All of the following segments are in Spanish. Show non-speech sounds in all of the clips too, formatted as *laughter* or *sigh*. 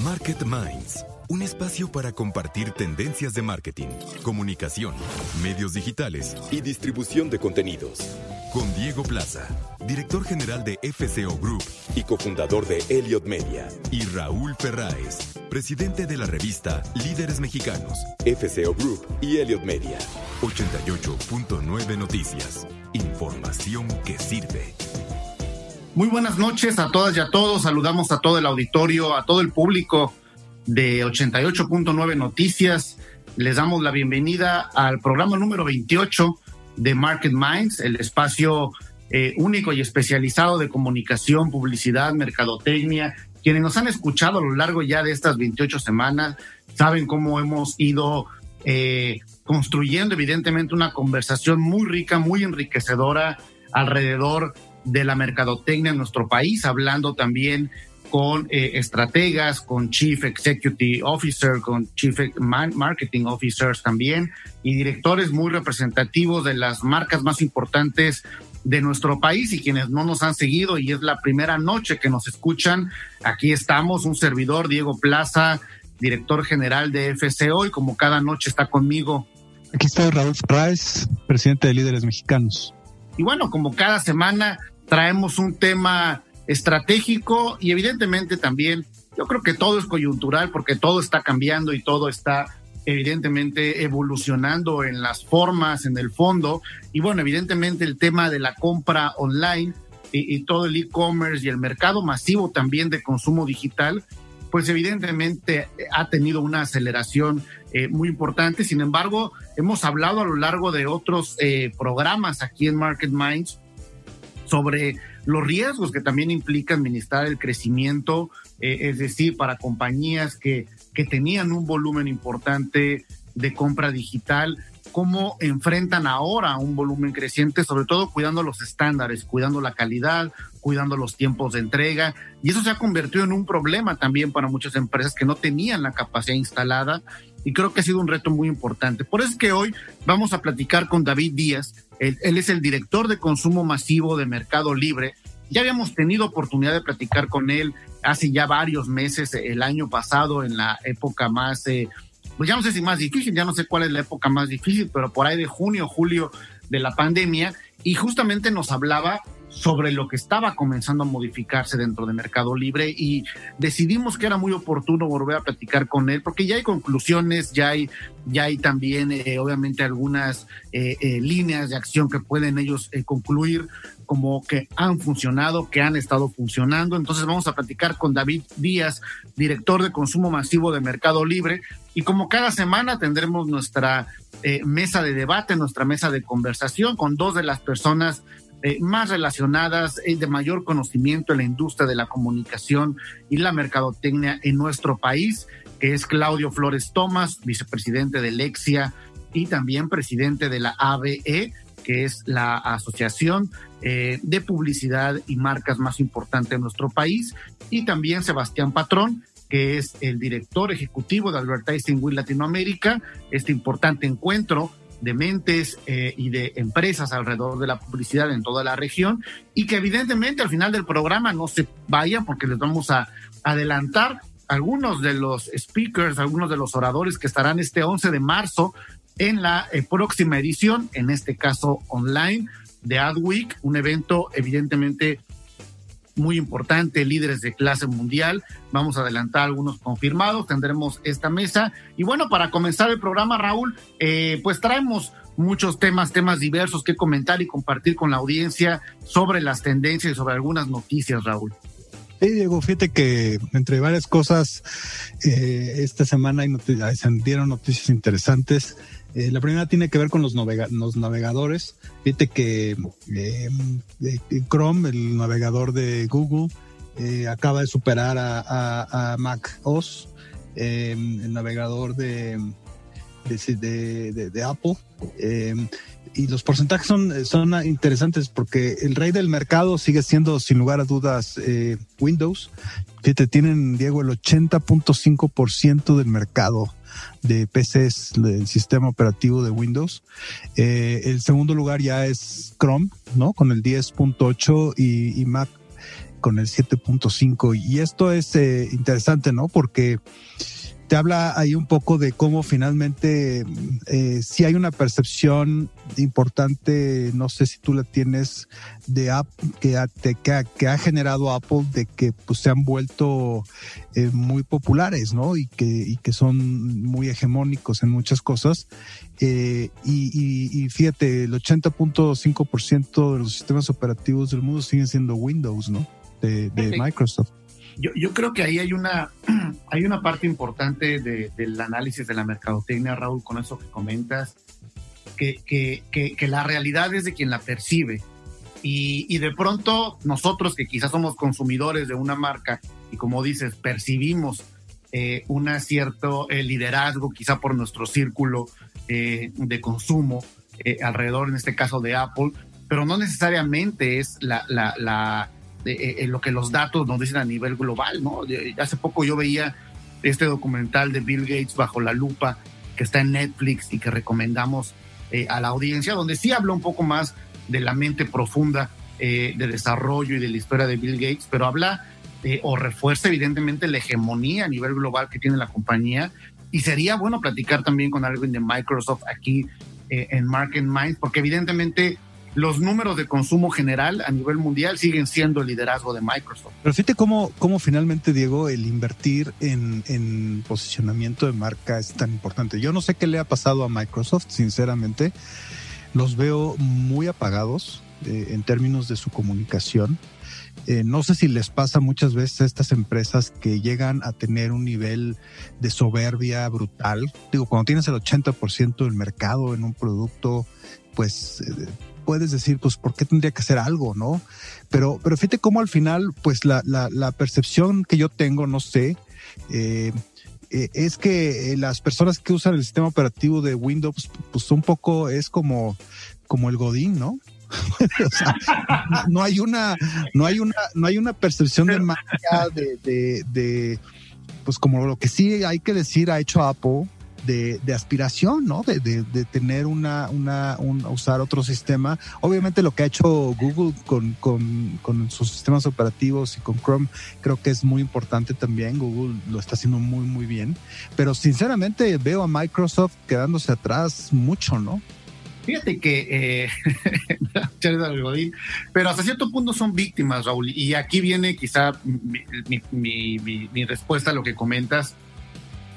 Market Minds. Un espacio para compartir tendencias de marketing, comunicación, medios digitales y distribución de contenidos. Con Diego Plaza, director general de FCO Group y cofundador de Elliot Media. Y Raúl Ferráez, presidente de la revista Líderes Mexicanos, FCO Group y Elliot Media. 88.9 Noticias. Información que sirve. Muy buenas noches a todas y a todos. Saludamos a todo el auditorio, a todo el público de 88.9 Noticias. Les damos la bienvenida al programa número 28 de Market Minds, el espacio eh, único y especializado de comunicación, publicidad, mercadotecnia. Quienes nos han escuchado a lo largo ya de estas 28 semanas saben cómo hemos ido eh, construyendo evidentemente una conversación muy rica, muy enriquecedora alrededor de la mercadotecnia en nuestro país, hablando también con eh, estrategas, con Chief Executive Officer, con Chief Marketing Officers también, y directores muy representativos de las marcas más importantes de nuestro país y quienes no nos han seguido y es la primera noche que nos escuchan, aquí estamos, un servidor, Diego Plaza, director general de FCO y como cada noche está conmigo. Aquí está Raúl Ferraz, presidente de Líderes Mexicanos. Y bueno, como cada semana traemos un tema estratégico y evidentemente también yo creo que todo es coyuntural porque todo está cambiando y todo está evidentemente evolucionando en las formas, en el fondo. Y bueno, evidentemente el tema de la compra online y, todo el e-commerce y el mercado masivo también de consumo digital, pues evidentemente ha tenido una aceleración eh, muy importante. Sin embargo, hemos hablado a lo largo de otros eh, programas aquí en Market Minds sobre los riesgos que también implica administrar el crecimiento, eh, es decir, para compañías que, que tenían un volumen importante de compra digital, cómo enfrentan ahora un volumen creciente, sobre todo cuidando los estándares, cuidando la calidad, cuidando los tiempos de entrega. Y eso se ha convertido en un problema también para muchas empresas que no tenían la capacidad instalada. Y creo que ha sido un reto muy importante. Por eso es que hoy vamos a platicar con David Díaz, él, es el director de consumo masivo de Mercado Libre. Ya habíamos tenido oportunidad de platicar con él hace ya varios meses, el año pasado, en la época más, eh, pues ya no sé si más difícil, ya no sé cuál es la época más difícil, pero por ahí de junio, julio de la pandemia, y justamente nos hablaba sobre lo que estaba comenzando a modificarse dentro de Mercado Libre y decidimos que era muy oportuno volver a platicar con él porque ya hay conclusiones, ya hay, ya hay también eh, obviamente algunas eh, eh, líneas de acción que pueden ellos concluir como que han funcionado, que han estado funcionando. Entonces vamos a platicar con David Díaz, director de consumo masivo de Mercado Libre. Y como cada semana tendremos nuestra mesa de debate, nuestra mesa de conversación con dos de las personas eh, más relacionadas, y de mayor conocimiento en la industria de la comunicación y la mercadotecnia en nuestro país, que es Claudio Flores Tomás, vicepresidente de Lexia y también presidente de la ABE, que es la Asociación eh, de Publicidad y Marcas más importante en nuestro país, y también Sebastián Patrón, que es el director ejecutivo de Advertising With Latinoamérica, este importante encuentro de mentes eh, y de empresas alrededor de la publicidad en toda la región y que evidentemente al final del programa no se vayan porque les vamos a adelantar algunos de los speakers, algunos de los oradores que estarán este 11 de marzo en la eh, próxima edición, en este caso online de Adweek, un evento evidentemente muy importante, líderes de clase mundial. Vamos a adelantar algunos confirmados, tendremos esta mesa. Y bueno, para comenzar el programa, Raúl, eh, pues traemos muchos temas, temas diversos que comentar y compartir con la audiencia sobre las tendencias y sobre algunas noticias, Raúl. Sí, Diego, fíjate que entre varias cosas, eh, esta semana hay se dieron noticias interesantes. Eh, la primera tiene que ver con los, navegadores. Fíjate que eh, Chrome, el navegador de Google, eh, acaba de superar a, Mac OS, el navegador de, Apple. Y los porcentajes son, son interesantes porque el rey del mercado sigue siendo, sin lugar a dudas, Windows. Fíjate, tienen, Diego, el 80.5% del mercado de PCs del sistema operativo de Windows. Eh, el segundo lugar ya es Chrome, ¿no? Con el 10.8 y, Mac con el 7.5. Y esto es eh, interesante, ¿no? Porque te habla ahí un poco de cómo finalmente eh, si hay una percepción importante, no sé si tú la tienes, de app que ha, que ha, generado Apple de que pues, se han vuelto eh, muy populares, ¿no? Y que, y que son muy hegemónicos en muchas cosas. Eh, y, y, fíjate, el 80.5% de los sistemas operativos del mundo siguen siendo Windows, ¿no? De, de Microsoft. Yo, yo creo que ahí hay una, *clears throat* hay una parte importante del análisis de la mercadotecnia, Raúl, con eso que comentas, que, que, que, la realidad es de quien la percibe. Y, y, de pronto nosotros que quizás somos consumidores de una marca y como dices, percibimos eh, un cierto eh, liderazgo quizá por nuestro círculo eh, de consumo eh, alrededor, en este caso de Apple, pero no necesariamente es la, la, la eh, lo que los datos nos dicen a nivel global, ¿no? Hace poco yo veía este documental de Bill Gates bajo la lupa que está en Netflix y que recomendamos eh, a la audiencia, donde sí habla un poco más de la mente profunda eh, de desarrollo y de la historia de Bill Gates, pero habla o refuerza evidentemente la hegemonía a nivel global que tiene la compañía. Y sería bueno platicar también con alguien de Microsoft aquí en Market Minds, porque evidentemente los números de consumo general a nivel mundial siguen siendo el liderazgo de Microsoft. Pero fíjate cómo, cómo finalmente, Diego, el invertir en, en, posicionamiento de marca es tan importante. Yo no sé qué le ha pasado a Microsoft, sinceramente. Los veo muy apagados eh, en términos de su comunicación. Eh, no sé si les pasa muchas veces a estas empresas que llegan a tener un nivel de soberbia brutal. Digo, cuando tienes el 80% del mercado en un producto, pues eh, puedes decir, pues, ¿por qué tendría que hacer algo, no? Pero, pero fíjate cómo al final, pues, la, la, la percepción que yo tengo, no sé, eh, eh, es que las personas que usan el sistema operativo de Windows, pues, un poco es como, como el Godín, ¿no? *laughs* o sea, no hay una, no hay una, no hay una percepción de magia de, de, de, pues como lo que sí hay que decir ha hecho Apple de, de aspiración, ¿no? De, de, de, tener una, una, un, usar otro sistema. Obviamente lo que ha hecho Google con, con, con sus sistemas operativos y con Chrome creo que es muy importante también. Google lo está haciendo muy, muy bien. Pero sinceramente veo a Microsoft quedándose atrás mucho, ¿no? Fíjate que, eh, *laughs* pero hasta cierto punto son víctimas, Raúl. Y aquí viene quizá mi, mi, mi, mi respuesta a lo que comentas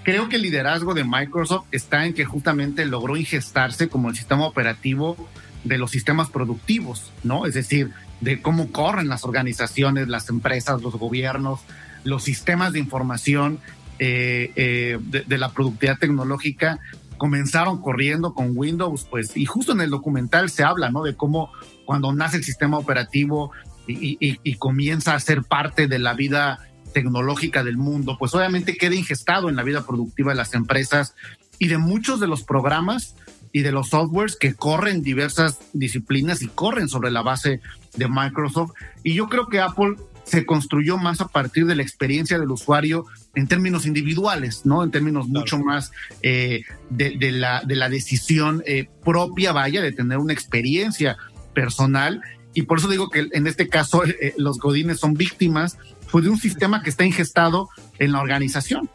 creo que el liderazgo de Microsoft está en que justamente logró ingestarse como el sistema operativo de los sistemas productivos, ¿no? Es decir, de cómo corren las organizaciones, las empresas, los gobiernos, los sistemas de información eh, eh, de, la productividad tecnológica comenzaron corriendo con Windows, pues, y justo en el documental se habla, ¿no? De cómo cuando nace el sistema operativo y, y comienza a ser parte de la vida tecnológica del mundo, pues obviamente queda ingestado en la vida productiva de las empresas y de muchos de los programas y de los softwares que corren diversas disciplinas y corren sobre la base de Microsoft. Y yo creo que Apple se construyó más a partir de la experiencia del usuario en términos individuales, ¿no? En términos mucho más eh, de, la, de la decisión eh, propia, vaya, de tener una experiencia personal. Y por eso digo que en este caso *laughs* eh, los godines son víctimas pues, de un sistema que está ingestado en la organización.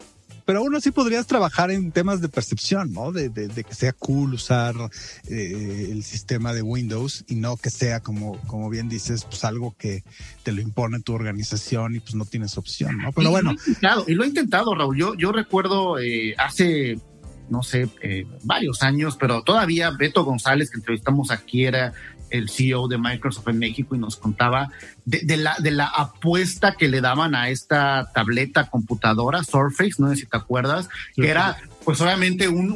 Pero aún así podrías trabajar en temas de percepción, ¿no? De, que sea cool usar eh, el sistema de Windows y no que sea, como, como bien dices, pues algo que te lo impone tu organización y pues no tienes opción, ¿no? Pero bueno. Lo intentado, y lo he intentado, Raúl. Yo, yo recuerdo eh, hace, no sé, eh, varios años, pero todavía Beto González, que entrevistamos aquí, era el CEO de Microsoft en México y nos contaba de, la, de la apuesta que le daban a esta tableta computadora, Surface, no sé si te acuerdas, que era pues obviamente un,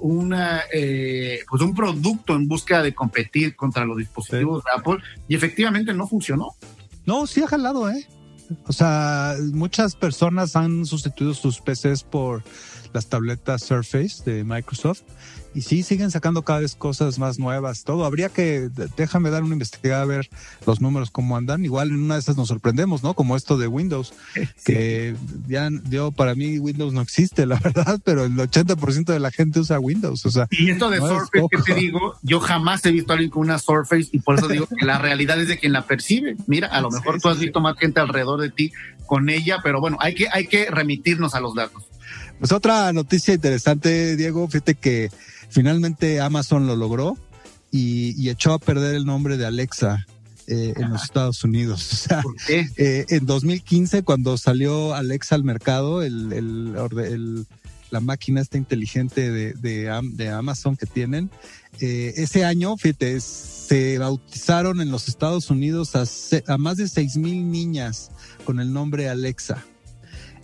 un, eh, pues un producto en búsqueda de competir contra los dispositivos de Apple y efectivamente no funcionó. No, sí ha jalado, ¿eh? O sea, muchas personas han sustituido sus PCs por las tabletas Surface de Microsoft y sí siguen sacando cada vez cosas más nuevas, todo. Habría que, déjame dar una investigada a ver los números cómo andan. Igual en una de esas nos sorprendemos, ¿no? Como esto de Windows, que ya yo para mí Windows no existe, la *laughs* verdad, pero el 80% de la gente usa Windows, o sea. Y esto de Surface que te digo, yo jamás he visto a alguien con una Surface y por eso digo que la *laughs* realidad es de quien la percibe. Mira, a lo mejor tú has visto más gente alrededor de ti con ella, pero bueno, hay que hay que remitirnos a los datos. Pues otra noticia interesante, Diego, fíjate que finalmente Amazon lo logró y, echó a perder el nombre de Alexa eh, en los Estados Unidos. *laughs* O sea, eh, en 2015, cuando salió Alexa al mercado, el, la máquina esta inteligente de, de, Amazon que tienen, eh, ese año, fíjate, se bautizaron en los Estados Unidos a, a más de seis mil niñas con el nombre Alexa.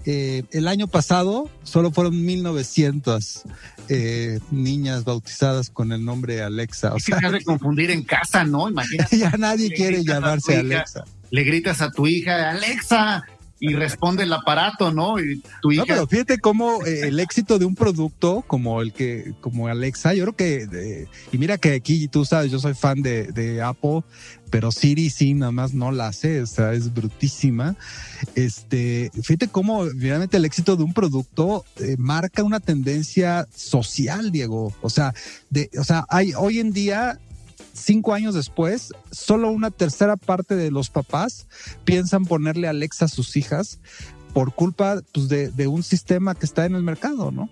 Eh, el año pasado solo fueron 1900 eh, niñas bautizadas con el nombre Alexa. O sea, de confundir en casa, ¿no? Imagínate. *laughs* ya nadie quiere llamarse Alexa. Le gritas a tu hija, Alexa, y responde el aparato, ¿no? Y tu hija... No, pero fíjate cómo eh, el éxito de un producto como el que, como Alexa, yo creo que, y mira que aquí tú sabes, yo soy fan de, de Apple, pero Siri sí, nada más no la hace, o sea, es brutísima. Este, fíjate cómo realmente el éxito de un producto eh, marca una tendencia social, Diego. O sea, de, o sea, hay hoy en día cinco años después, solo una tercera parte de los papás piensan ponerle Alexa a sus hijas por culpa pues, de, un sistema que está en el mercado, ¿no?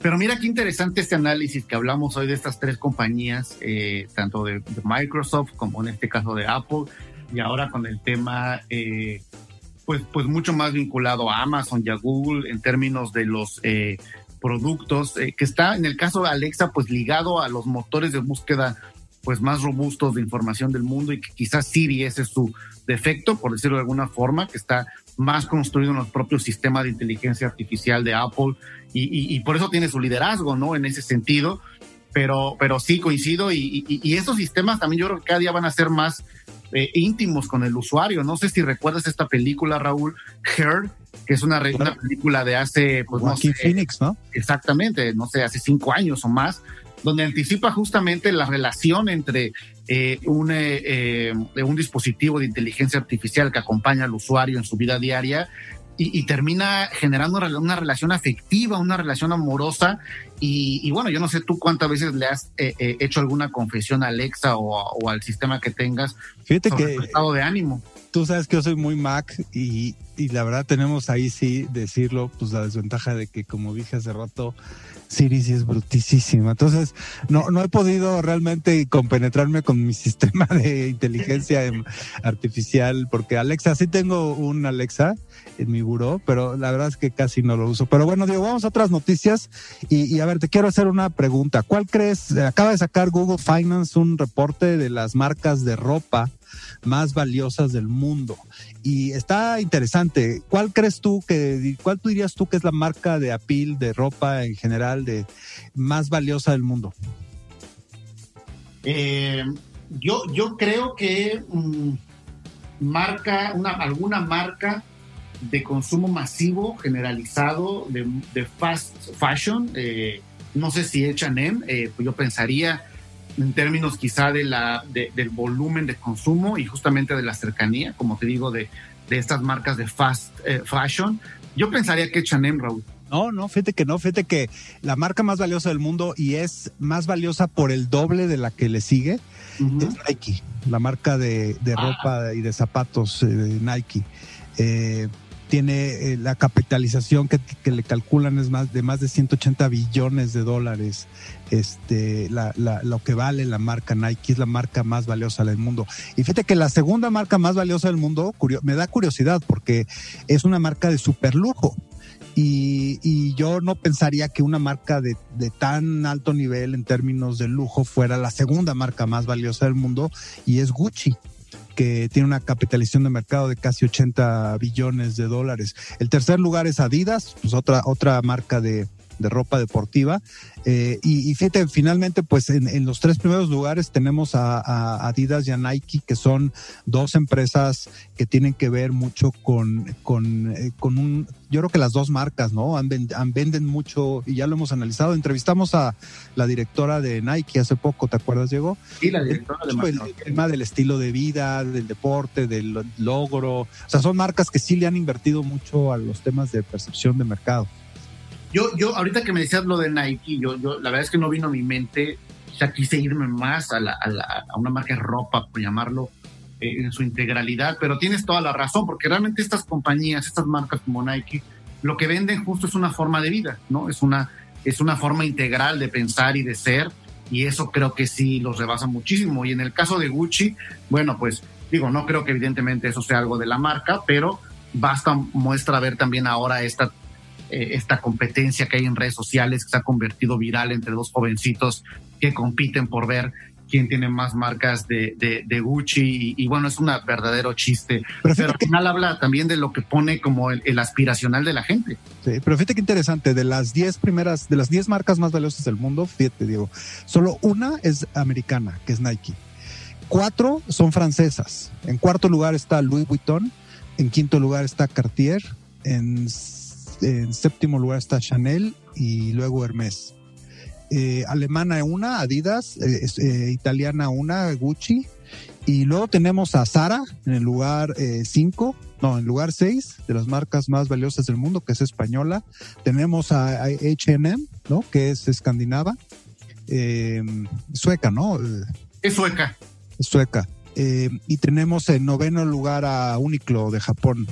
Pero mira qué interesante este análisis que hablamos hoy de estas tres compañías, eh, tanto de, Microsoft como en este caso de Apple, y ahora con el tema, eh, pues, pues mucho más vinculado a Amazon y a Google en términos de los eh, productos, que está en el caso de Alexa, pues ligado a los motores de búsqueda pues más robustos de información del mundo y que quizás Siri ese es su defecto, por decirlo de alguna forma, que está más construido en los propios sistemas de inteligencia artificial de Apple y, por eso tiene su liderazgo, ¿no? En ese sentido, pero, pero sí coincido y, y estos sistemas también yo creo que cada día van a ser más eh, íntimos con el usuario. No sé si recuerdas esta película, Raúl, Her, que es una, una película de hace, pues no sé, Phoenix, ¿no? Exactamente, no sé, hace cinco años o más, donde anticipa justamente la relación entre eh, un, eh, eh, un dispositivo de inteligencia artificial que acompaña al usuario en su vida diaria y, termina generando una, relación afectiva, una relación amorosa. Y, bueno, yo no sé tú cuántas veces le has hecho alguna confesión a Alexa o, al sistema que tengas Fíjate sobre que, estado de ánimo. Tú sabes que yo soy muy Mac y, y la verdad tenemos ahí sí decirlo, pues la desventaja de que como dije hace rato, Siri sí es brutísima. Entonces, no, no he podido realmente compenetrarme con mi *laughs* sistema de inteligencia artificial, porque Alexa, sí tengo un Alexa en mi buró, pero la verdad es que casi no lo uso. Pero bueno, Diego, vamos a otras noticias y, y a ver, te quiero hacer una pregunta. ¿Cuál crees? Acaba de sacar Google Finance un reporte de las marcas de ropa más valiosas del mundo. Y está interesante. ¿Cuál crees tú que, cuál tú dirías tú que es la marca de Apil, de ropa en general, de más valiosa del mundo? Eh, yo, yo creo que mm, marca, una, alguna marca de consumo masivo generalizado de, fast fashion, eh, no sé si H&M, pues yo pensaría en términos quizá de la, del volumen de consumo y justamente de la cercanía, como te digo, de, de estas marcas de fast eh, fashion. Yo pensaría que Chanel, Raúl. No, no, fíjate que no, fíjate que la marca más valiosa del mundo y es más valiosa por el doble de la que le sigue es Nike, la marca de, de ah. ropa y de zapatos eh, de Nike. Eh, tiene eh, la capitalización que, le calculan es más de más de 180 billones de dólares. Este, la, lo que vale la marca Nike es la marca más valiosa del mundo. Y fíjate que la segunda marca más valiosa del mundo me da curiosidad porque es una marca de super lujo. Y, yo no pensaría que una marca de, de, tan alto nivel en términos de lujo fuera la segunda marca más valiosa del mundo y es Gucci que tiene una capitalización de mercado de casi 80 billones de dólares. El tercer lugar es Adidas, pues otra, otra marca de, de ropa deportiva. Eh, y, fíjate, finalmente, pues en, los tres primeros lugares tenemos a, Adidas y a Nike, que son dos empresas que tienen que ver mucho con, con, eh, con un, yo creo que las dos marcas, ¿no? Han, venden mucho y ya lo hemos analizado. Entrevistamos a la directora de Nike hace poco, ¿te acuerdas, Diego? Sí, la directora de El, el tema del estilo de vida, del deporte, del logro. O sea, son marcas que sí le han invertido mucho a los temas de percepción de mercado. Yo, yo, ahorita que me decías lo de Nike, yo, yo, la verdad es que no vino a mi mente, ya quise irme más a, la, a, una marca de ropa, por llamarlo, eh, en su integralidad, pero tienes toda la razón, porque realmente estas compañías, estas marcas como Nike, lo que venden justo es una forma de vida, ¿no? Es una, es una forma integral de pensar y de ser, y eso creo que sí los rebasa muchísimo. Y en el caso de Gucci, bueno, pues digo, no creo que evidentemente eso sea algo de la marca, pero basta muestra ver también ahora esta eh, esta competencia que hay en redes sociales que se ha convertido viral entre dos jovencitos que compiten por ver quién tiene más marcas de, de, Gucci y, bueno, es un verdadero chiste. Pero, al final habla también de lo que pone como el, aspiracional de la gente. Sí, pero fíjate qué interesante, de las 10 primeras, de las 10 marcas más valiosas del mundo, fíjate Diego, solo una es americana, que es Nike. Cuatro son francesas. En cuarto lugar está Louis Vuitton, en quinto lugar está Cartier, en en séptimo lugar está Chanel y luego Hermes. Eh, alemana una, Adidas, eh, eh, italiana una, Gucci. Y luego tenemos a Zara en el lugar 5, no, en el lugar 6 de las marcas más valiosas del mundo, que es española. Tenemos a, HM, ¿no? Que es escandinava. sueca, ¿no? Es sueca. Es sueca. y tenemos en noveno lugar a Uniqlo de Japón.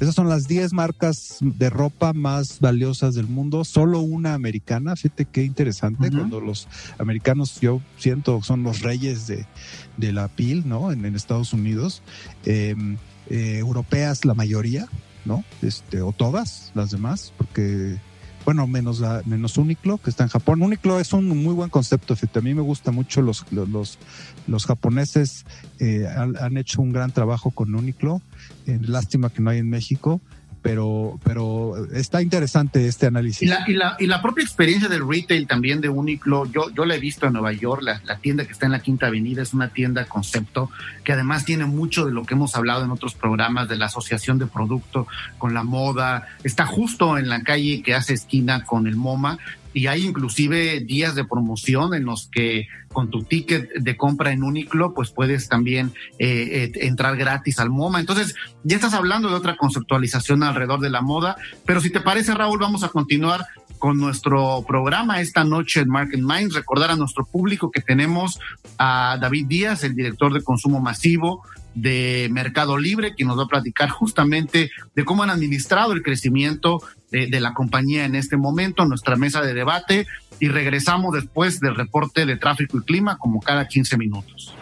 Esas son las 10 marcas de ropa más valiosas del mundo, solo una americana. Fíjate qué interesante, cuando los americanos, yo siento, son los reyes de, la PIL, ¿no? En, Estados Unidos. Em, eh, europeas, la mayoría, ¿no? Este, o todas las demás, porque bueno, menos la, menos Uniqlo, que está en Japón. Uniqlo es un muy buen concepto, a mí me gusta mucho los, los, los japoneses eh, han, hecho un gran trabajo con Uniqlo, eh, lástima que no hay en México, pero, pero está interesante este análisis. Y la, y la, y la propia experiencia del retail también de Uniqlo, yo, yo la he visto en Nueva York, la, la, tienda que está en la Quinta Avenida es una tienda concepto que además tiene mucho de lo que hemos hablado en otros programas de la asociación de producto con la moda, está justo en la calle que hace esquina con el MoMA y hay inclusive días de promoción en los que con tu ticket de compra en Uniqlo, pues puedes también eh, eh, entrar gratis al MoMA. Entonces, ya estás hablando de otra conceptualización alrededor de la moda, pero si te parece, Raúl, vamos a continuar con nuestro programa esta noche en Market Minds. Recordar a nuestro público que tenemos a David Díaz, el director de consumo masivo de Mercado Libre, quien nos va a platicar justamente de cómo han administrado el crecimiento de, la compañía en este momento, nuestra mesa de debate, y regresamos después del reporte de tráfico y clima como cada 15 minutos.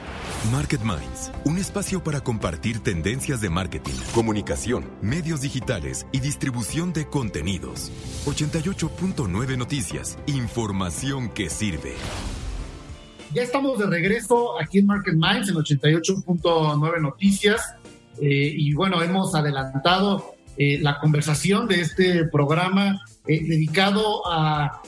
Market Minds, un espacio para compartir tendencias de marketing, comunicación, medios digitales y distribución de contenidos. 88.9 Noticias, información que sirve. Ya estamos de regreso aquí en Market Minds en 88.9 Noticias. Eh, y bueno, hemos adelantado eh, la conversación de este programa eh, dedicado a,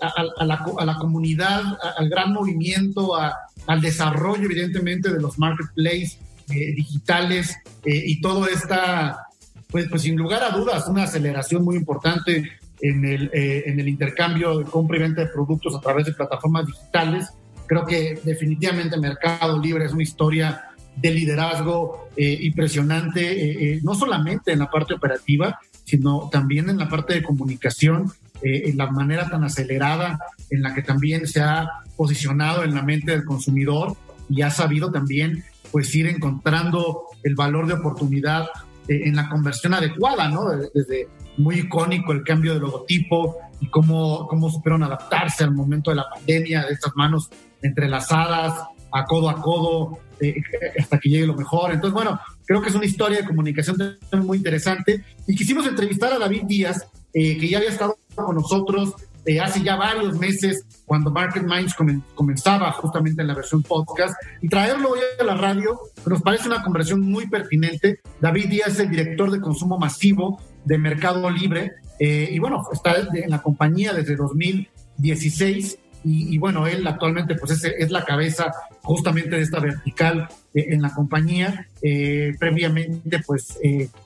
la, comunidad, al gran movimiento, al desarrollo evidentemente de los marketplaces digitales y todo esta, pues, pues sin lugar a dudas, una aceleración muy importante en el intercambio de compra y venta de productos a través de plataformas digitales. Creo que definitivamente Mercado Libre es una historia de liderazgo eh, impresionante, eh, eh, no solamente en la parte operativa, sino también en la parte de comunicación, en la manera tan acelerada en la que también se ha posicionado en la mente del consumidor y ha sabido también pues ir encontrando el valor de oportunidad en la conversión adecuada, ¿no? Desde muy icónico el cambio de logotipo y cómo, cómo supieron adaptarse al momento de la pandemia, de estas manos entrelazadas, a codo a codo, eh, hasta que llegue lo mejor. Entonces, bueno, creo que es una historia de comunicación muy interesante. Y quisimos entrevistar a David Díaz, eh, que ya había estado con nosotros eh, hace ya varios meses cuando Market Minds comenzaba justamente en la versión podcast y traerlo hoy a la radio nos parece una conversación muy pertinente. David Díaz es el director de consumo masivo de Mercado Libre eh, y bueno, está en la compañía desde 2016 y, bueno, él actualmente pues es, es, la cabeza justamente de esta vertical eh, en la compañía. Eh, previamente pues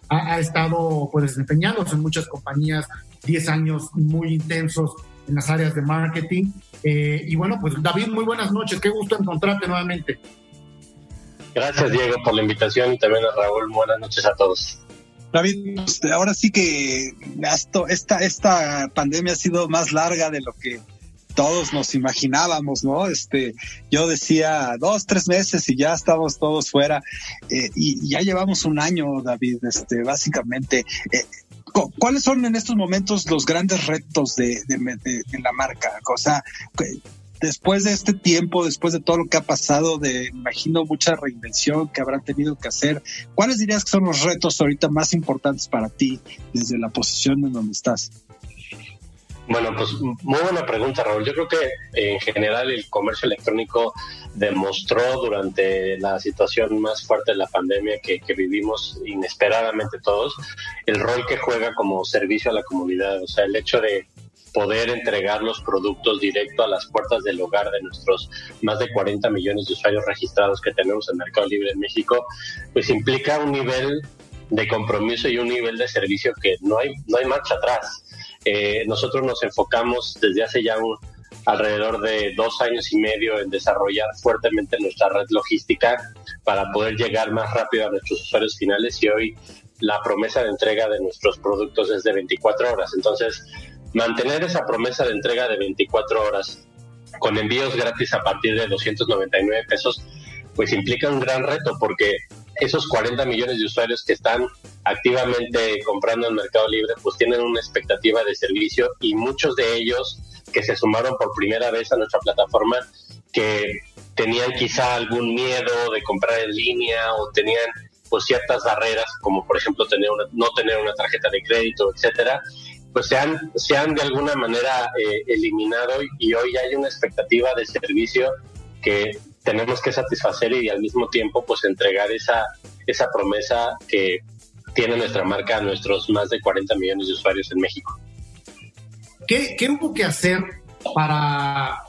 ha, ha, estado pues desempeñándose en muchas compañías, 10 años muy intensos en las áreas de marketing. y bueno, pues David, muy buenas noches, qué gusto encontrarte nuevamente. Gracias Diego por la invitación y también a Raúl, buenas noches a todos. David, pues, ahora sí que esto, esta, esta pandemia ha sido más larga de lo que todos nos imaginábamos, ¿no? Este, yo decía dos, tres meses y ya estamos todos fuera. Eh, y ya llevamos un año, David, este, básicamente. Eh, ¿Cuáles son en estos momentos los grandes retos de, de, la marca? O sea, después de este tiempo, después de todo lo que ha pasado, de imagino mucha reinvención que habrán tenido que hacer, ¿cuáles dirías que son los retos ahorita más importantes para ti desde la posición en donde estás? Bueno, pues muy buena pregunta, Raúl. Yo creo que en general el comercio electrónico demostró durante la situación más fuerte de la pandemia que, vivimos inesperadamente todos, el rol que juega como servicio a la comunidad. O sea, el hecho de poder entregar los productos directo a las puertas del hogar de nuestros más de 40 millones de usuarios registrados que tenemos en Mercado Libre en México, pues implica un nivel de compromiso y un nivel de servicio que no hay, no hay marcha atrás. Eh, nosotros nos enfocamos desde hace ya un, alrededor de dos años y medio en desarrollar fuertemente nuestra red logística para poder llegar más rápido a nuestros usuarios finales y hoy la promesa de entrega de nuestros productos es de 24 horas. Entonces, Mantener esa promesa de entrega de 24 horas con envíos gratis a partir de 299 pesos, pues implica un gran reto porque esos 40 millones de usuarios que están activamente comprando en Mercado Libre, pues tienen una expectativa de servicio y muchos de ellos que se sumaron por primera vez a nuestra plataforma, que tenían quizá algún miedo de comprar en línea o tenían pues ciertas barreras, como por ejemplo tener no tener una tarjeta de crédito, etcétera, pues se han, se han de alguna manera eh, eliminado y hoy hay una expectativa de servicio que tenemos que satisfacer y al mismo tiempo pues entregar esa, esa promesa que tiene nuestra marca a nuestros más de 40 millones de usuarios en México. ¿Qué, qué hubo que hacer para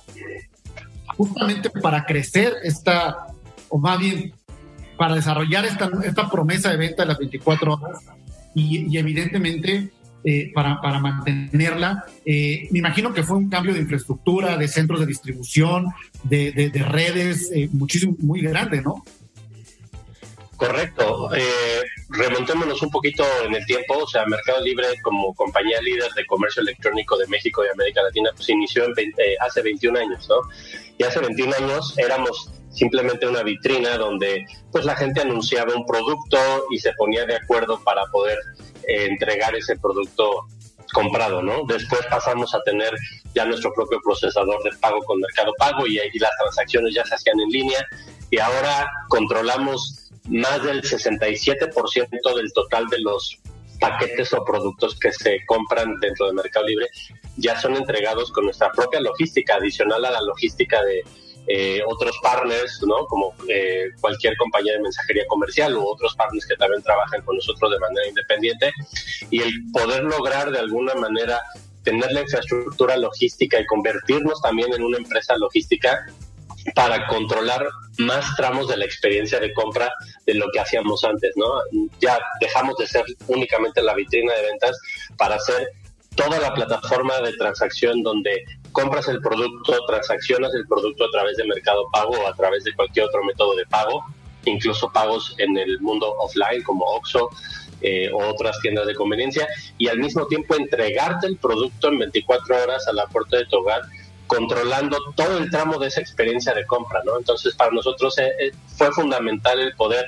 justamente para crecer esta, o más bien para desarrollar esta, esta promesa de venta de las 24 horas y, evidentemente eh, para, para, mantenerla. Eh, me imagino que fue un cambio de infraestructura, de centros de distribución, de, de, redes, eh, muchísimo, muy grande, ¿no? Correcto. remontémonos un poquito en el tiempo. O sea, Mercado Libre, como compañía líder de comercio electrónico de México y América Latina, pues inició en hace 21 años, ¿no? Y hace 21 años éramos simplemente una vitrina donde pues la gente anunciaba un producto y se ponía de acuerdo para poder eh, entregar ese producto comprado, ¿no? Después pasamos a tener ya nuestro propio procesador de pago con Mercado Pago y, y las transacciones ya se hacían en línea y ahora controlamos más del 67% del total de los paquetes o productos que se compran dentro de Mercado Libre ya son entregados con nuestra propia logística, adicional a la logística de, eh, otros partners, ¿no? Como eh, cualquier compañía de mensajería comercial u otros partners que también trabajan con nosotros de manera independiente y el poder lograr de alguna manera tener la infraestructura logística y convertirnos también en una empresa logística para controlar más tramos de la experiencia de compra de lo que hacíamos antes, ¿no? Ya dejamos de ser únicamente la vitrina de ventas para ser toda la plataforma de transacción donde compras el producto, transaccionas el producto a través de Mercado Pago o a través de cualquier otro método de pago, incluso pagos en el mundo offline como Oxxo eh, o otras tiendas de conveniencia, y al mismo tiempo entregarte el producto en 24 horas a la puerta de tu hogar controlando todo el tramo de esa experiencia de compra, ¿no? Entonces, para nosotros eh, eh, fue fundamental el poder,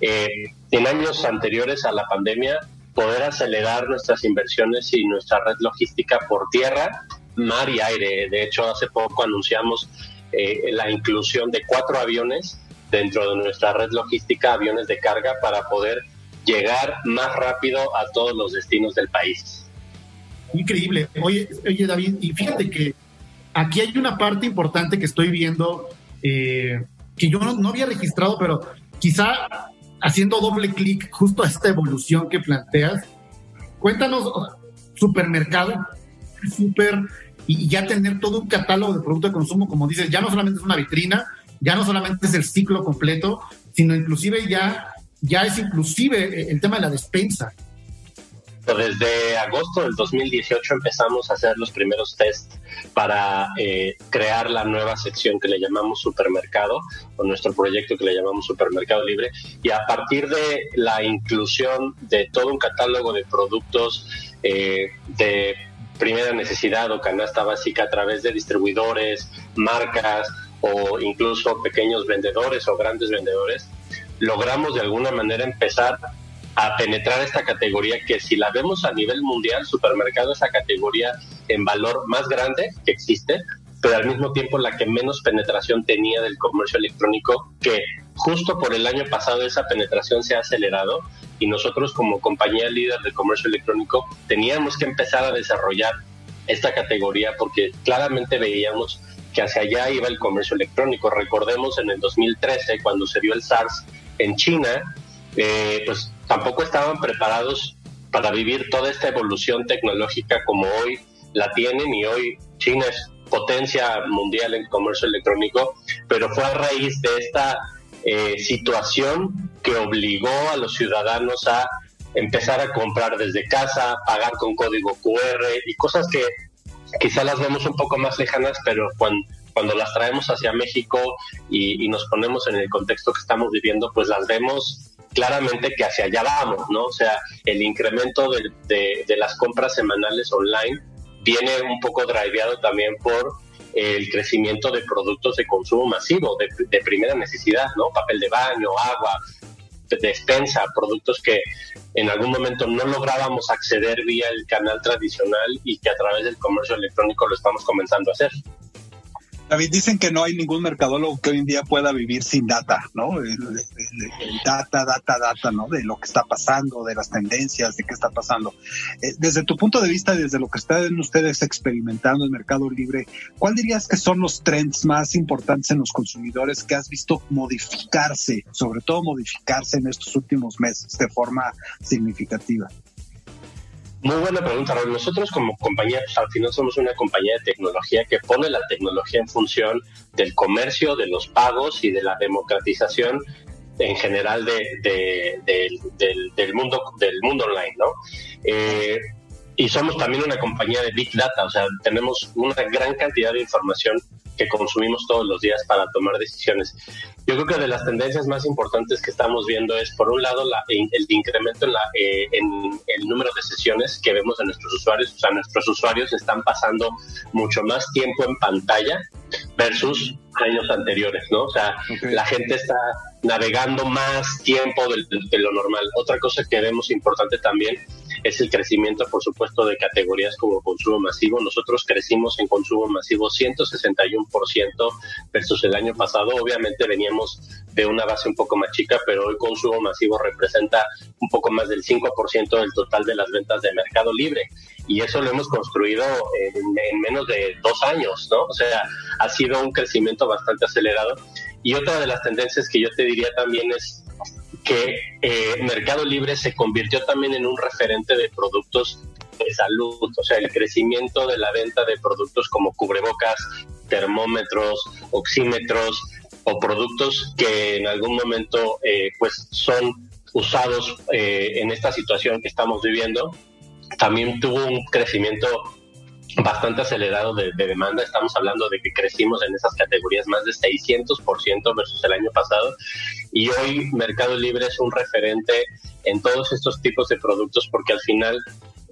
en años anteriores a la pandemia, poder acelerar nuestras inversiones y nuestra red logística por tierra mar y aire. De hecho, hace poco anunciamos eh, la inclusión de cuatro aviones dentro de nuestra red logística, aviones de carga, para poder llegar más rápido a todos los destinos del país. Increíble. Oye, oye, David, y fíjate que aquí hay una parte importante que estoy viendo eh, que yo no, había registrado, pero quizá haciendo doble clic justo a esta evolución que planteas. Cuéntanos, supermercado, super, y ya tener todo un catálogo de productos de consumo, como dices, ya no solamente es una vitrina, ya no solamente es el ciclo completo, sino inclusive ya, ya es inclusive el tema de la despensa. Desde agosto del 2018 empezamos a hacer los primeros test para eh, crear la nueva sección que le llamamos supermercado, o nuestro proyecto que le llamamos supermercado libre. Y a partir de la inclusión de todo un catálogo de productos eh, de primera necesidad o canasta básica a través de distribuidores, marcas o incluso pequeños vendedores o grandes vendedores, logramos de alguna manera empezar a penetrar esta categoría que si la vemos a nivel mundial, supermercado es la categoría en valor más grande que existe, pero al mismo tiempo la que menos penetración tenía del comercio electrónico, que justo por el año pasado esa penetración se ha acelerado y nosotros como compañía líder de comercio electrónico teníamos que empezar a desarrollar esta categoría porque claramente veíamos que hacia allá iba el comercio electrónico. Recordemos en el 2013, cuando se dio el SARS en China, eh, pues tampoco estaban preparados para vivir toda esta evolución tecnológica como hoy la tienen y hoy China es potencia mundial en comercio electrónico, pero fue a raíz de esta eh, situación que obligó a los ciudadanos a empezar a comprar desde casa, pagar con código QR y cosas que quizá las vemos un poco más lejanas, pero cuando, cuando las traemos hacia México y, y, nos ponemos en el contexto que estamos viviendo, pues las vemos claramente que hacia allá vamos, ¿no? O sea, el incremento de, las compras semanales online viene un poco driveado también por el crecimiento de productos de consumo masivo, de primera necesidad, ¿no? Papel de baño, agua, despensa, productos que en algún momento no lográbamos acceder vía el canal tradicional y que a través del comercio electrónico lo estamos comenzando a hacer. David, dicen que no hay ningún mercadólogo que hoy en día pueda vivir sin data, ¿no? Data, data, data, ¿no? De lo que está pasando, de las tendencias, de qué está pasando. Eh, desde tu punto de vista, desde lo que están ustedes experimentando en Mercado Libre, ¿cuál dirías que son los trends más importantes en los consumidores que has visto modificarse, sobre todo modificarse en estos últimos meses de forma significativa? Muy buena pregunta, Raúl. Nosotros como compañía, pues, al final somos una compañía de tecnología que pone la tecnología en función del comercio, de los pagos y de la democratización en general de, del, mundo del mundo online, ¿no? Eh, y somos también una compañía de big data, o sea, tenemos una gran cantidad de información que consumimos todos los días para tomar decisiones. Yo creo que de las tendencias más importantes que estamos viendo es, por un lado, la, el incremento en, la, eh, en el número de sesiones que vemos de nuestros usuarios. O sea, nuestros usuarios están pasando mucho más tiempo en pantalla versus años anteriores, ¿no? O sea, la gente está navegando más tiempo de, lo normal. Otra cosa que vemos importante también es el crecimiento, por supuesto, de categorías como consumo masivo. Nosotros crecimos en consumo masivo 161% versus el año pasado. Obviamente veníamos de una base un poco más chica, pero hoy consumo masivo representa un poco más del 5% del total de las ventas de Mercado Libre. Y eso lo hemos construido en, menos de dos años, ¿no? O sea, ha sido un crecimiento bastante acelerado. Y otra de las tendencias que yo te diría también es que eh, Mercado Libre se convirtió también en un referente de productos de salud, o sea, el crecimiento de la venta de productos como cubrebocas, termómetros, oxímetros o productos que en algún momento eh, pues son usados eh, en esta situación que estamos viviendo, también tuvo un crecimiento bastante acelerado de, demanda. Estamos hablando de que crecimos en esas categorías más de 600% versus el año pasado. Y hoy Mercado Libre es un referente en todos estos tipos de productos porque al final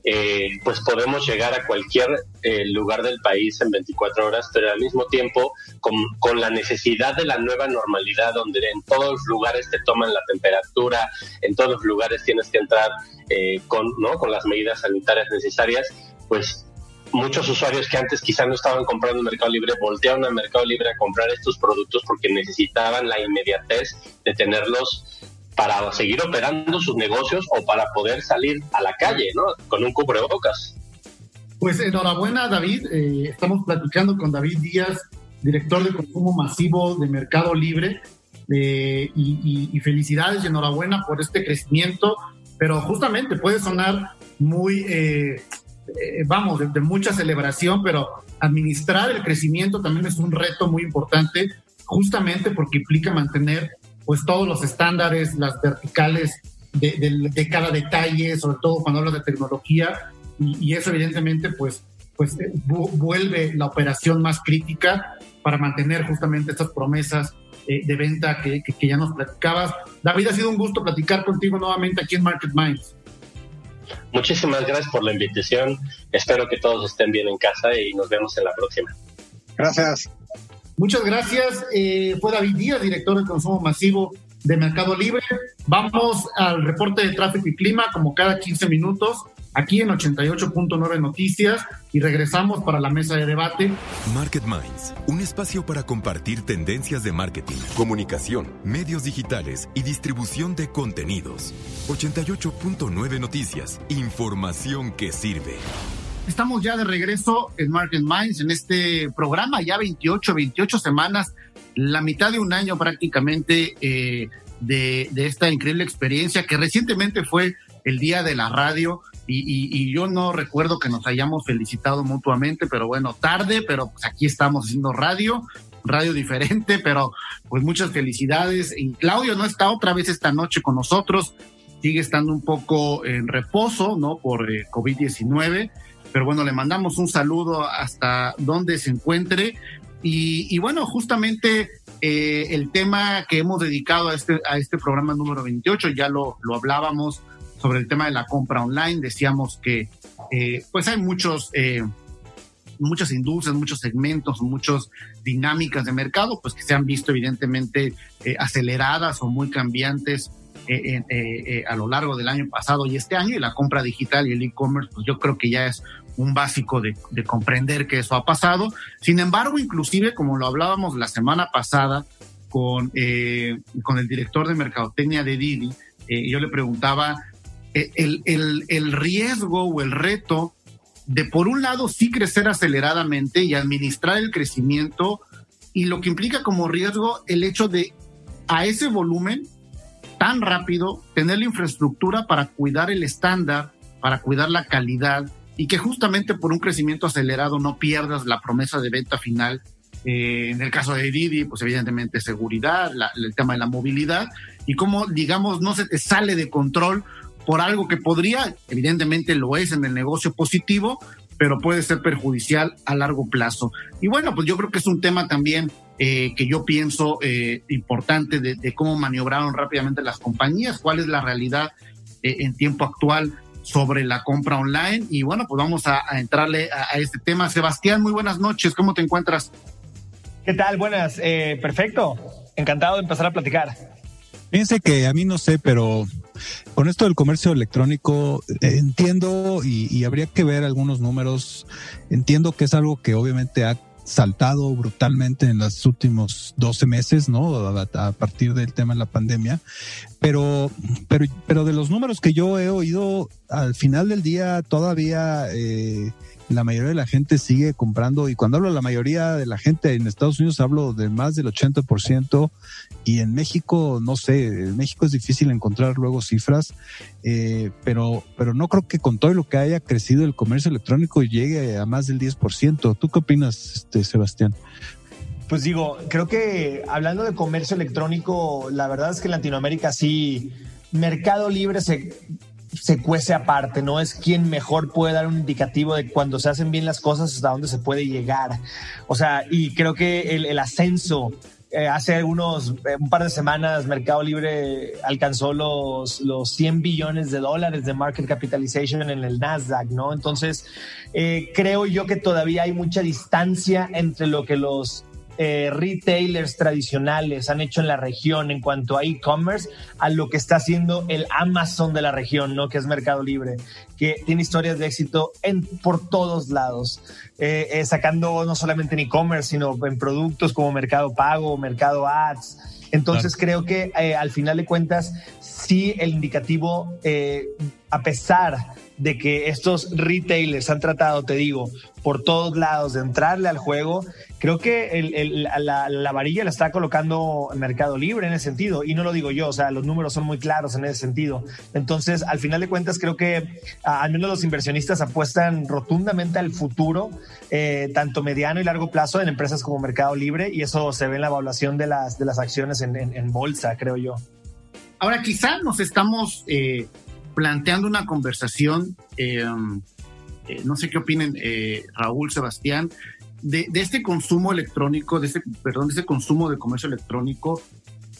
eh, pues podemos llegar a cualquier eh, lugar del país en 24 horas, pero al mismo tiempo con, con, la necesidad de la nueva normalidad, donde en todos los lugares te toman la temperatura, en todos los lugares tienes que entrar eh, con, ¿no? con las medidas sanitarias necesarias, pues muchos usuarios que antes quizá no estaban comprando en Mercado Libre voltearon a Mercado Libre a comprar estos productos porque necesitaban la inmediatez de tenerlos para seguir operando sus negocios o para poder salir a la calle, ¿no? Con un cubrebocas. Pues enhorabuena, David. Eh, estamos platicando con David Díaz, director de consumo masivo de Mercado Libre. Eh, y, felicidades y enhorabuena por este crecimiento, pero justamente puede sonar muy, eh, vamos, de, mucha celebración, pero administrar el crecimiento también es un reto muy importante, justamente porque implica mantener pues todos los estándares, las verticales de, de cada detalle, sobre todo cuando hablas de tecnología, y, eso evidentemente pues, pues eh, vuelve la operación más crítica para mantener justamente estas promesas eh, de venta que, que, ya nos platicabas. David, ha sido un gusto platicar contigo nuevamente aquí en Market Minds. Muchísimas gracias por la invitación. Espero que todos estén bien en casa y nos vemos en la próxima. Gracias. Muchas gracias. Eh, fue David Díaz, director de consumo masivo de Mercado Libre. Vamos al reporte de tráfico y clima como cada 15 minutos aquí en 88.9 Noticias y regresamos para la mesa de debate. Market Minds, un espacio para compartir tendencias de marketing, comunicación, medios digitales y distribución de contenidos. 88.9 Noticias, información que sirve. Estamos ya de regreso en Market Minds en este programa, ya 28, 28 semanas, la mitad de un año prácticamente eh, de, de esta increíble experiencia que recientemente fue el Día de la Radio y, yo no recuerdo que nos hayamos felicitado mutuamente, pero bueno, tarde, pero aquí estamos haciendo radio, radio diferente, *laughs* pero pues muchas felicidades. Y Claudio no está otra vez esta noche con nosotros, sigue estando un poco en reposo, ¿no? Por eh, COVID-19, pero bueno, le mandamos un saludo hasta donde se encuentre. Y, bueno, justamente eh, el tema que hemos dedicado a este, a este programa número 28, ya lo, lo hablábamos sobre el tema de la compra online. Decíamos que eh, pues hay muchos, eh, muchas industrias, muchos segmentos, muchas dinámicas de mercado, pues que se han visto evidentemente eh, aceleradas o muy cambiantes a lo largo del año pasado y este año. Y la compra digital y el e-commerce, pues yo creo que ya es un básico de, de comprender que eso ha pasado. Sin embargo, inclusive, como lo hablábamos la semana pasada con, con el director de mercadotecnia de Didi, yo le preguntaba eh, el, el, el riesgo o el reto de, por un lado, sí crecer aceleradamente y administrar el crecimiento y lo que implica como riesgo el hecho de a ese volumen tan rápido tener la infraestructura para cuidar el estándar, para cuidar la calidad y que justamente por un crecimiento acelerado no pierdas la promesa de venta final. Eh, en el caso de Didi, pues evidentemente seguridad, el tema de la movilidad y cómo, digamos, no se te sale de control por algo que podría, evidentemente lo es en el negocio positivo, pero puede ser perjudicial a largo plazo. Y bueno, pues yo creo que es un tema también eh, que yo pienso eh, importante de, cómo maniobraron rápidamente las compañías, cuál es la realidad eh, en tiempo actual sobre la compra online. Y bueno, pues vamos a, entrarle a, a, este tema. Sebastián, muy buenas noches, ¿cómo te encuentras? ¿Qué tal? Buenas, perfecto. Encantado de empezar a platicar. Fíjense que a mí no sé, pero con esto del comercio electrónico eh, entiendo y, habría que ver algunos números. Entiendo que es algo que obviamente ha saltado brutalmente en los últimos 12 meses, ¿no? A, partir del tema de la pandemia. Pero, pero, pero de los números que yo he oído, al final del día todavía eh, la mayoría de la gente sigue comprando. Y cuando hablo de la mayoría de la gente en Estados Unidos, hablo de más del 80% y en México, no sé, en México es difícil encontrar luego cifras, eh, pero, pero no creo que con todo lo que haya crecido el comercio electrónico llegue a más del 10%. ¿Tú qué opinas, este, Sebastián? Pues digo, creo que hablando de comercio electrónico, la verdad es que en Latinoamérica sí, Mercado Libre se, se cuece aparte, ¿no? Es quien mejor puede dar un indicativo de cuando se hacen bien las cosas hasta dónde se puede llegar. O sea, y creo que el, ascenso eh, hace algunos, eh, un par de semanas, Mercado Libre alcanzó los, los 100 billones de dólares de market capitalization en el Nasdaq, ¿no? Entonces, eh, creo yo que todavía hay mucha distancia entre lo que los eh, retailers tradicionales han hecho en la región en cuanto a e-commerce a lo que está haciendo el Amazon de la región, ¿no? Que es Mercado Libre, que tiene historias de éxito en, por todos lados, eh, eh, sacando no solamente en e-commerce, sino en productos como Mercado Pago, Mercado Ads. Entonces creo que al final de cuentas, sí el indicativo, a pesar de que estos retailers han tratado, te digo, por todos lados de entrarle al juego, creo que la, varilla la está colocando Mercado Libre en ese sentido. Y no lo digo yo, o sea, los números son muy claros en ese sentido. Entonces, al final de cuentas, creo que al menos los inversionistas apuestan rotundamente al futuro, eh, tanto mediano y largo plazo, en empresas como Mercado Libre. Y eso se ve en la evaluación de las, de las acciones en, bolsa, creo yo. Ahora, quizá nos estamos eh, planteando una conversación. Eh, eh, no sé qué opinen eh, Raúl, Sebastián, de, este consumo electrónico, de este, perdón, de este consumo de comercio electrónico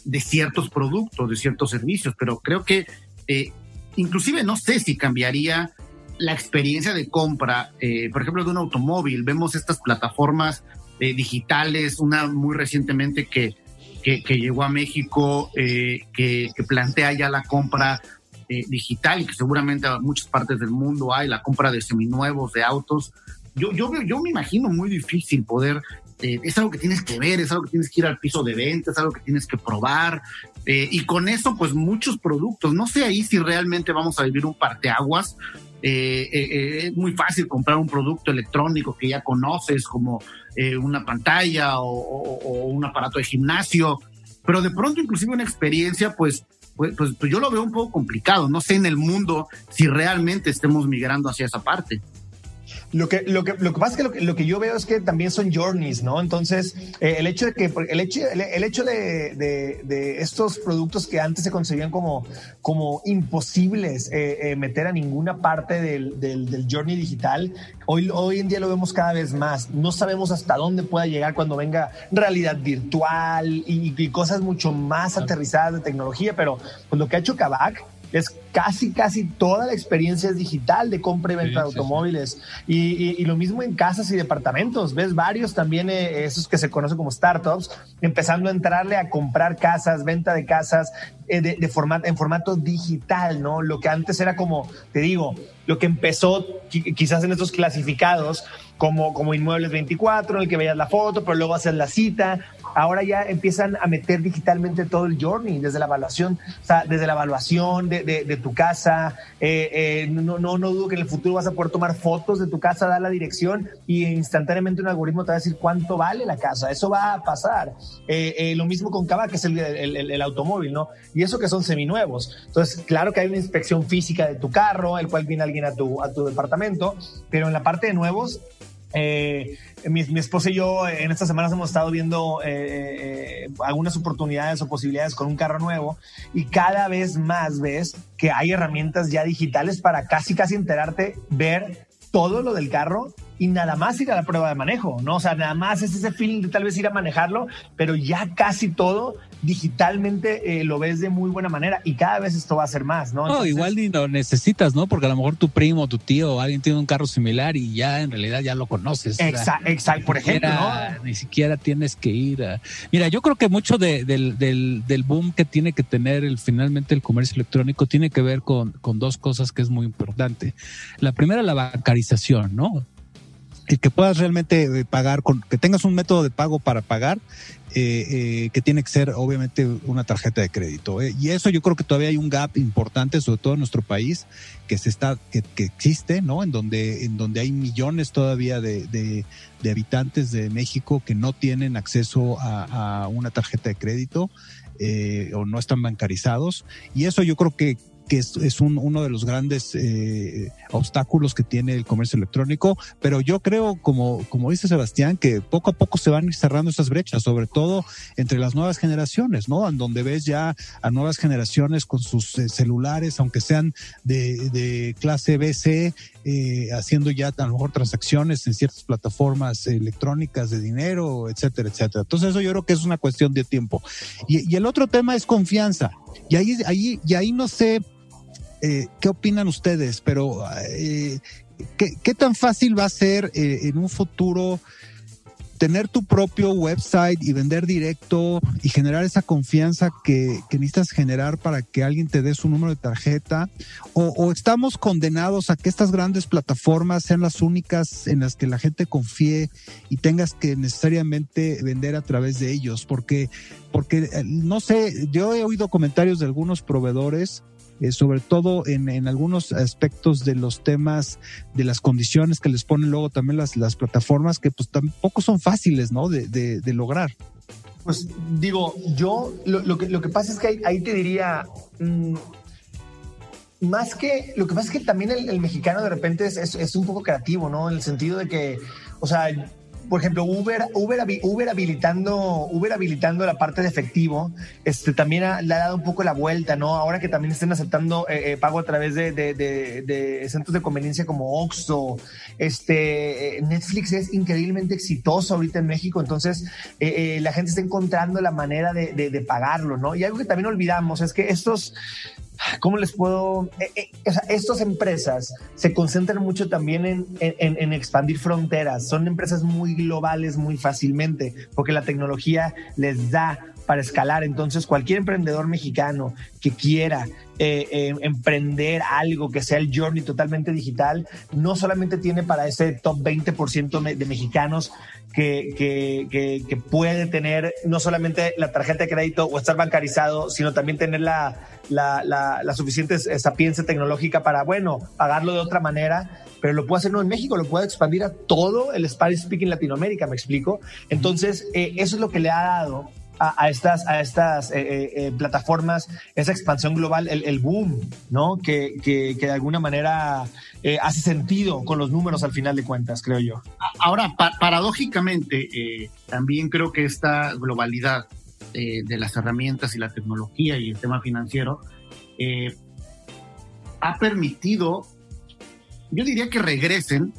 de ciertos productos, de ciertos servicios, pero creo que eh, inclusive no sé si cambiaría la experiencia de compra, por ejemplo, de un automóvil. Vemos estas plataformas digitales, una muy recientemente que, que, llegó a México, que, que, plantea ya la compra eh, digital que seguramente en muchas partes del mundo hay, la compra de seminuevos, de autos. Yo, yo, yo me imagino muy difícil poder, eh, es algo que tienes que ver, es algo que tienes que ir al piso de venta, es algo que tienes que probar. Eh, y con eso, pues muchos productos. No sé ahí si realmente vamos a vivir un parteaguas. es muy fácil comprar un producto electrónico que ya conoces, como una pantalla o un aparato de gimnasio, pero de pronto inclusive una experiencia, pues pues, pues, pues, yo lo veo un poco complicado. No sé en el mundo si realmente estemos migrando hacia esa parte. Lo que, lo que, lo que pasa es que lo, que lo, que yo veo es que también son journeys, ¿no? Entonces, eh, el hecho de que, el hecho, el, hecho de, de, de, estos productos que antes se concebían como, como imposibles eh, eh, meter a ninguna parte del, del, del, journey digital, hoy, hoy en día lo vemos cada vez más. No sabemos hasta dónde pueda llegar cuando venga realidad virtual y, y cosas mucho más aterrizadas de tecnología, pero con lo que ha hecho Kavak, es casi, casi toda la experiencia es digital de compra y venta de automóviles. Y, lo mismo en casas y departamentos. Ves varios también, eh, esos que se conocen como startups, empezando a entrarle a comprar casas, venta de casas eh, de, formato, en formato digital, ¿no? Lo que antes era como, te digo, lo que empezó quizás en estos clasificados como, como Inmuebles 24, en el que veías la foto, pero luego haces la cita, ahora ya empiezan a meter digitalmente todo el journey, desde la evaluación, o sea, desde la evaluación de, tu casa. Eh, eh, no, no, no dudo que en el futuro vas a poder tomar fotos de tu casa, dar la dirección y instantáneamente un algoritmo te va a decir cuánto vale la casa. Eso va a pasar. Eh, lo mismo con Cava, que es el, el, el, automóvil, ¿no? Y eso que son seminuevos. Entonces, claro que hay una inspección física de tu carro, el cual viene alguien a tu, a tu departamento, pero en la parte de nuevos, eh, mi, esposa y yo en estas semanas hemos estado viendo eh, eh, algunas oportunidades o posibilidades con un carro nuevo y cada vez más ves que hay herramientas ya digitales para casi casi enterarte, ver todo lo del carro y nada más ir a la prueba de manejo, ¿no? O sea, nada más es ese feeling de tal vez ir a manejarlo, pero ya casi todo digitalmente eh, lo ves de muy buena manera y cada vez esto va a ser más, ¿no? no, igual ni lo necesitas, ¿no? Porque a lo mejor tu primo, tu tío, alguien tiene un carro similar y ya en realidad ya lo conoces. Exacto, exacto por ejemplo, ¿no? Ni siquiera tienes que ir a... Mira, yo creo que mucho de, del, del, del, boom que tiene que tener el, finalmente el comercio electrónico tiene que ver con, con dos cosas que es muy importante. La primera, la bancarización, ¿no? Y que puedas realmente eh, pagar, con, que tengas un método de pago para pagar, eh, eh, que tiene que ser obviamente una tarjeta de crédito. Y eso yo creo que todavía hay un gap importante, sobre todo en nuestro país, que se está, que, que existe, ¿no? En donde, en donde hay millones todavía de, de, de habitantes de México que no tienen acceso a, a una tarjeta de crédito. Eh, o no están bancarizados. Y eso yo creo que, que es, un, uno de los grandes eh, obstáculos que tiene el comercio electrónico, pero yo creo, como, como dice Sebastián, que poco a poco se van cerrando esas brechas, sobre todo entre las nuevas generaciones, ¿no? En donde ves ya a nuevas generaciones con sus eh, celulares, aunque sean de, de clase BC, eh, haciendo ya a lo mejor transacciones en ciertas plataformas electrónicas de dinero, etcétera, etcétera. Entonces eso yo creo que es una cuestión de tiempo. Y, y el otro tema es confianza. Y ahí, ahí, y ahí no sé eh, ¿qué opinan ustedes? Pero, eh, ¿qué, tan fácil va a ser eh, en un futuro tener tu propio website y vender directo y generar esa confianza que, necesitas generar para que alguien te dé su número de tarjeta? O, estamos condenados a que estas grandes plataformas sean las únicas en las que la gente confíe y tengas que necesariamente vender a través de ellos? Porque, porque no sé, yo he oído comentarios de algunos proveedores eh, sobre todo en, en, algunos aspectos de los temas, de las condiciones que les ponen luego también las, las plataformas, que pues tampoco son fáciles, ¿no? De, de, lograr. Pues digo, yo lo, lo, que, lo que pasa es que ahí, te diría, mmm, más que, lo que pasa es que también el, el mexicano de repente es, es, es, un poco creativo, ¿no? En el sentido de que, o sea, por ejemplo, Uber, Uber, habilitando, Uber habilitando la parte de efectivo, este también le ha dado un poco la vuelta, ¿no? Ahora que también estén aceptando eh, eh, pago a través de, de, de, de, centros de conveniencia como Oxxo, este eh, Netflix es increíblemente exitoso ahorita en México, entonces la gente está encontrando la manera de, pagarlo, ¿no? Y algo que también olvidamos es que estos ¿Cómo les puedo? Eh, eh, o sea, estas empresas se concentran mucho también en, en, expandir fronteras. Son empresas muy globales muy fácilmente porque la tecnología les da para escalar. Entonces, cualquier emprendedor mexicano que quiera eh, emprender algo que sea el journey totalmente digital, no solamente tiene para ese top 20% de mexicanos que, que, que, que, puede tener no solamente la tarjeta de crédito o estar bancarizado, sino también tener la, la, la, la suficiente sapiencia tecnológica para, bueno, pagarlo de otra manera, pero lo puede hacer no en México, lo puede expandir a todo el Spanish Speaking Latinoamérica, ¿me explico? Entonces, eh, eso es lo que le ha dado a, estas, a estas eh, eh, eh, plataformas, esa expansión global, el, el boom, ¿no? Que, que, que, de alguna manera eh, hace sentido con los números al final de cuentas, creo yo. Ahora, pa paradójicamente, eh, también creo que esta globalidad eh, de las herramientas y la tecnología y el tema financiero ha permitido, yo diría que regresen,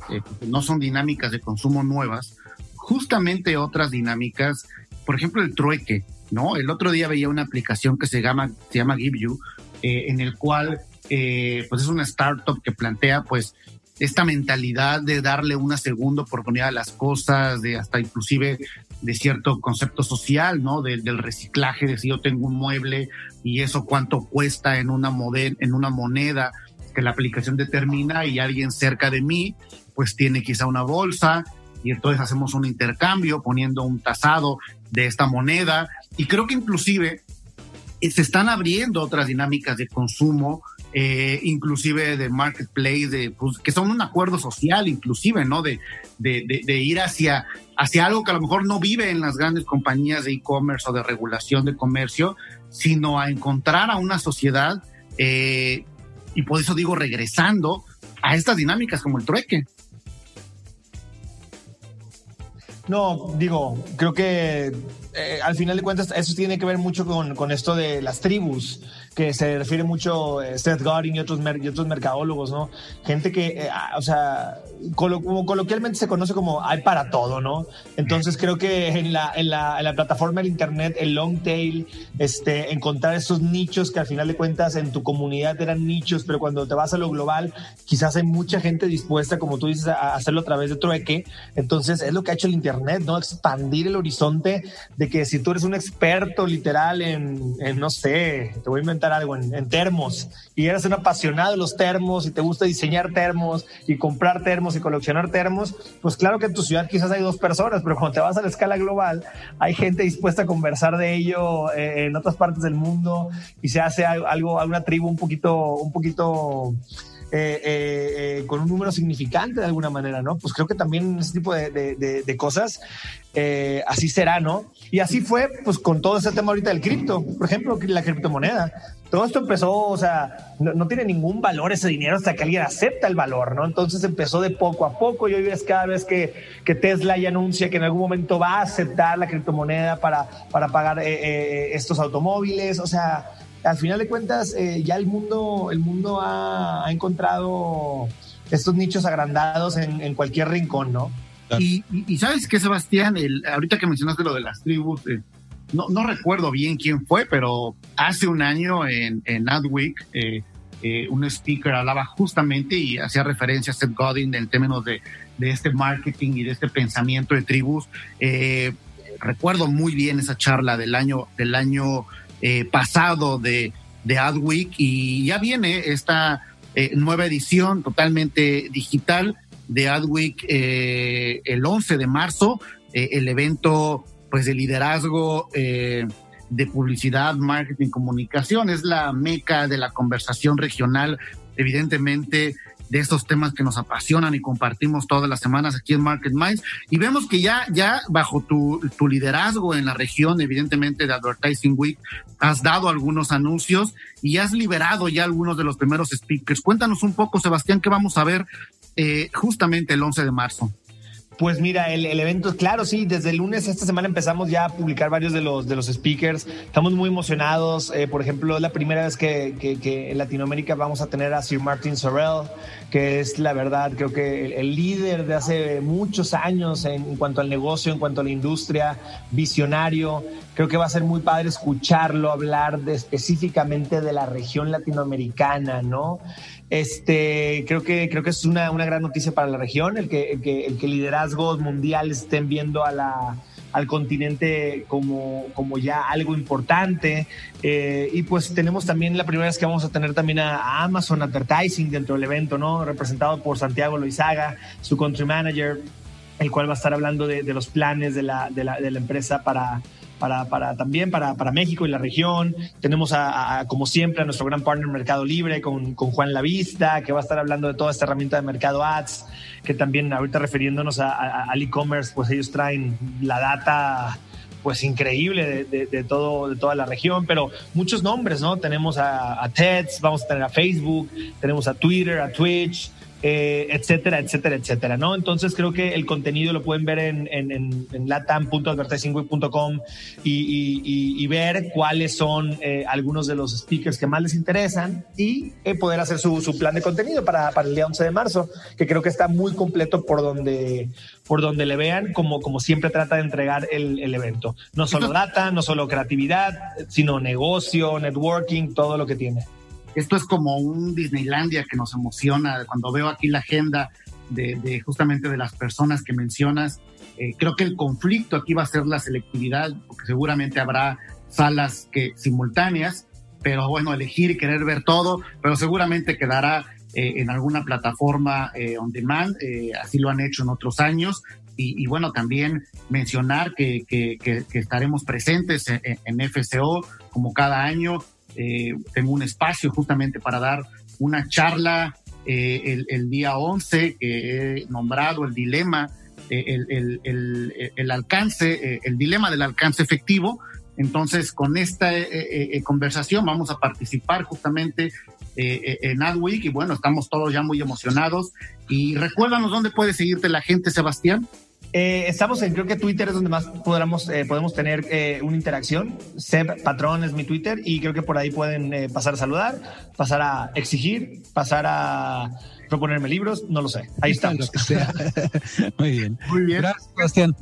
no son dinámicas de consumo nuevas, justamente otras dinámicas por ejemplo, el trueque, ¿no? El otro día veía una aplicación que se llama, se llama Give You, en el cual, eh, pues es una startup que plantea, pues, esta mentalidad de darle una segunda oportunidad a las cosas, de hasta inclusive de cierto concepto social, ¿no? De, del reciclaje, de si yo tengo un mueble y eso cuánto cuesta en una, model, en una moneda que la aplicación determina y alguien cerca de mí, pues tiene quizá una bolsa y entonces hacemos un intercambio poniendo un tasado de esta moneda y creo que inclusive se están abriendo otras dinámicas de consumo, eh, inclusive de marketplace, de, pues, que son un acuerdo social, inclusive, ¿no? De, de, ir hacia, hacia algo que a lo mejor no vive en las grandes compañías de e-commerce o de regulación de comercio, sino a encontrar a una sociedad, eh, y por eso digo, regresando a estas dinámicas como el trueque. No, digo, creo que eh, al final de cuentas eso tiene que ver mucho con, con esto de las tribus que se refiere mucho eh, Seth Godin y otros, y otros mercadólogos, ¿no? Gente que, eh, o sea, como coloquialmente se conoce como hay para todo, ¿no? Entonces creo que en la, en la, en la plataforma del Internet, el long tail, este, encontrar esos nichos que al final de cuentas en tu comunidad eran nichos, pero cuando te vas a lo global, quizás hay mucha gente dispuesta, como tú dices, a hacerlo a través de trueque. Entonces es lo que ha hecho el Internet, ¿no? Expandir el horizonte de que si tú eres un experto literal en, en no sé, te voy a inventar algo en, en, termos y eres un apasionado de los termos y te gusta diseñar termos y comprar termos y coleccionar termos, pues claro que en tu ciudad quizás hay dos personas, pero cuando te vas a la escala global hay gente dispuesta a conversar de ello eh, en otras partes del mundo y se hace algo, alguna tribu un poquito, un poquito eh, eh, eh, con un número significante de alguna manera, ¿no? Pues creo que también ese tipo de, de, de cosas eh, así será, ¿no? Y así fue, pues con todo este tema ahorita del cripto, por ejemplo, la criptomoneda. Todo esto empezó, o sea, no, no, tiene ningún valor ese dinero hasta que alguien acepta el valor, ¿no? Entonces empezó de poco a poco y hoy ves cada vez que, que Tesla ya anuncia que en algún momento va a aceptar la criptomoneda para, para pagar eh, eh, estos automóviles, o sea, al final de cuentas, eh, ya el mundo, el mundo ha, ha, encontrado estos nichos agrandados en, en cualquier rincón, ¿no? Y, y, y, sabes qué, Sebastián, el, ahorita que mencionaste lo de las tribus, eh, no, no, recuerdo bien quién fue, pero hace un año en, en Adweek, eh, eh, un speaker hablaba justamente y hacía referencia a Seth Godin en términos de, de este marketing y de este pensamiento de tribus. Recuerdo muy bien esa charla del año, del año eh, pasado de, de Adweek y ya viene esta eh, nueva edición totalmente digital de Adweek eh, el 11 de marzo, el evento pues de liderazgo de publicidad, marketing, comunicación. Es la meca de la conversación regional, evidentemente de estos temas que nos apasionan y compartimos todas las semanas aquí en Market Minds. Y vemos que ya, ya bajo tu, tu liderazgo en la región, evidentemente de Advertising Week, has dado algunos anuncios y has liberado ya algunos de los primeros speakers. Cuéntanos un poco, Sebastián, qué vamos a ver eh, justamente el 11 de marzo. Pues mira, el, el, evento, claro, sí, desde el lunes esta semana empezamos ya a publicar varios de los, de los speakers. Estamos muy emocionados. Eh, por ejemplo, es la primera vez que, que, en Latinoamérica vamos a tener a Sir Martin Sorrell, que es la verdad, creo que el, el líder de hace muchos años en, en, cuanto al negocio, en cuanto a la industria, visionario. Creo que va a ser muy padre escucharlo hablar de, específicamente de la región latinoamericana, ¿no? Este, creo que, creo que es una, una gran noticia para la región, el que, el que, liderazgos mundiales estén viendo a la, al continente como, como ya algo importante. Eh, y pues tenemos también la primera vez que vamos a tener también a, a, Amazon Advertising dentro del evento, ¿no? Representado por Santiago Loizaga, su country manager, el cual va a estar hablando de, de los planes de la, de la, de la empresa para para, también para, México y la región. Tenemos a, a, como siempre a nuestro gran partner Mercado Libre con, con, Juan Lavista, que va a estar hablando de toda esta herramienta de Mercado Ads, que también ahorita refiriéndonos al e-commerce, pues ellos traen la data pues increíble de, todo, de toda la región, pero muchos nombres, ¿no? Tenemos a, a TEDx, vamos a tener a Facebook, tenemos a Twitter, a Twitch, eh, etcétera, etcétera, etcétera, ¿no? Entonces creo que el contenido lo pueden ver en, en, en, en latam.advertisingweek.com y, y, y, y, ver cuáles son eh, algunos de los speakers que más les interesan y eh, poder hacer su, su, plan de contenido para, para el día 11 de marzo, que creo que está muy completo por donde, por donde le vean, como, como siempre trata de entregar el, el evento. No solo data, no solo creatividad, sino negocio, networking, todo lo que tiene esto es como un Disneylandia que nos emociona. Cuando veo aquí la agenda de, de justamente de las personas que mencionas, eh, creo que el conflicto aquí va a ser la selectividad, porque seguramente habrá salas que simultáneas, pero bueno, elegir y querer ver todo, pero seguramente quedará eh, en alguna plataforma eh, on demand, eh, así lo han hecho en otros años. Y, y bueno, también mencionar que, que, que, que estaremos presentes en, en, FCO como cada año eh, tengo un espacio justamente para dar una charla eh, el, día 11 que he nombrado el dilema, eh, el, alcance, eh, el dilema del alcance efectivo. Entonces, con esta eh, eh, conversación vamos a participar justamente en Adweek y bueno, estamos todos ya muy emocionados. Y recuérdanos dónde puede seguirte la gente, Sebastián. Eh, estamos en, creo que Twitter es donde más podamos, eh, podemos tener eh, una interacción. Seb Patrón es mi Twitter y creo que por ahí pueden eh, pasar a saludar, pasar a exigir, pasar a proponerme libros, no lo sé. Ahí estamos. *laughs* Muy bien. Muy bien. Gracias, Sebastián.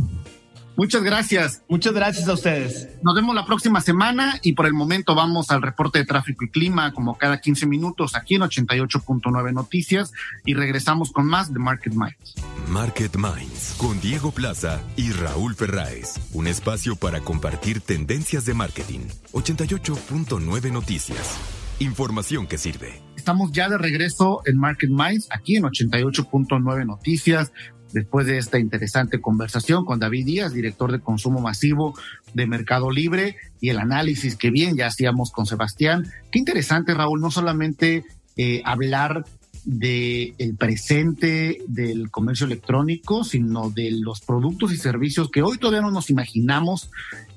Muchas gracias. Muchas gracias a ustedes. Nos vemos la próxima semana y por el momento vamos al reporte de tráfico y clima como cada 15 minutos aquí en 88.9 Noticias y regresamos con más de Market Minds. Market Minds con Diego Plaza y Raúl Ferráez. Un espacio para compartir tendencias de marketing. 88.9 Noticias. Información que sirve. Estamos ya de regreso en Market Minds aquí en 88.9 Noticias después de esta interesante conversación con David Díaz, director de consumo masivo de Mercado Libre, y el análisis que bien ya hacíamos con Sebastián. Qué interesante, Raúl, no solamente eh, hablar de el presente del comercio electrónico, sino de los productos y servicios que hoy todavía no nos imaginamos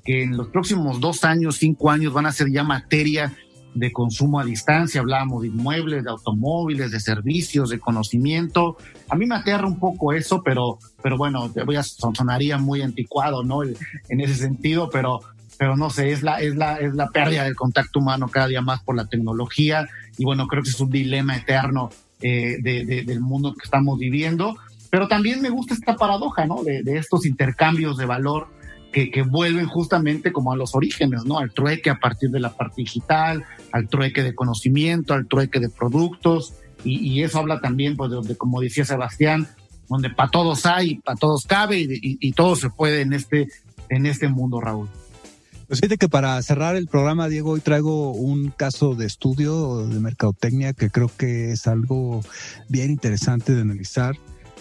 que en los próximos dos años, cinco años van a ser ya materia de consumo a distancia, hablábamos de inmuebles, de automóviles, de servicios, de conocimiento. A mí me aterra un poco eso, pero, pero bueno, voy a, sonaría muy anticuado, ¿no? En ese sentido, pero, pero no sé, es la, es la, es la pérdida del contacto humano cada día más por la tecnología y bueno, creo que es un dilema eterno eh, de, de, del mundo que estamos viviendo. Pero también me gusta esta paradoja, ¿no? De, de estos intercambios de valor que, vuelven justamente como a los orígenes, ¿no? Al trueque a partir de la parte digital, al trueque de conocimiento, al trueque de productos, y, eso habla también, pues, de, de, como decía Sebastián, donde para todos hay, para todos cabe y, todo se puede en este, en este mundo, Raúl. Pues fíjate que para cerrar el programa, Diego, hoy traigo un caso de estudio de mercadotecnia que creo que es algo bien interesante de analizar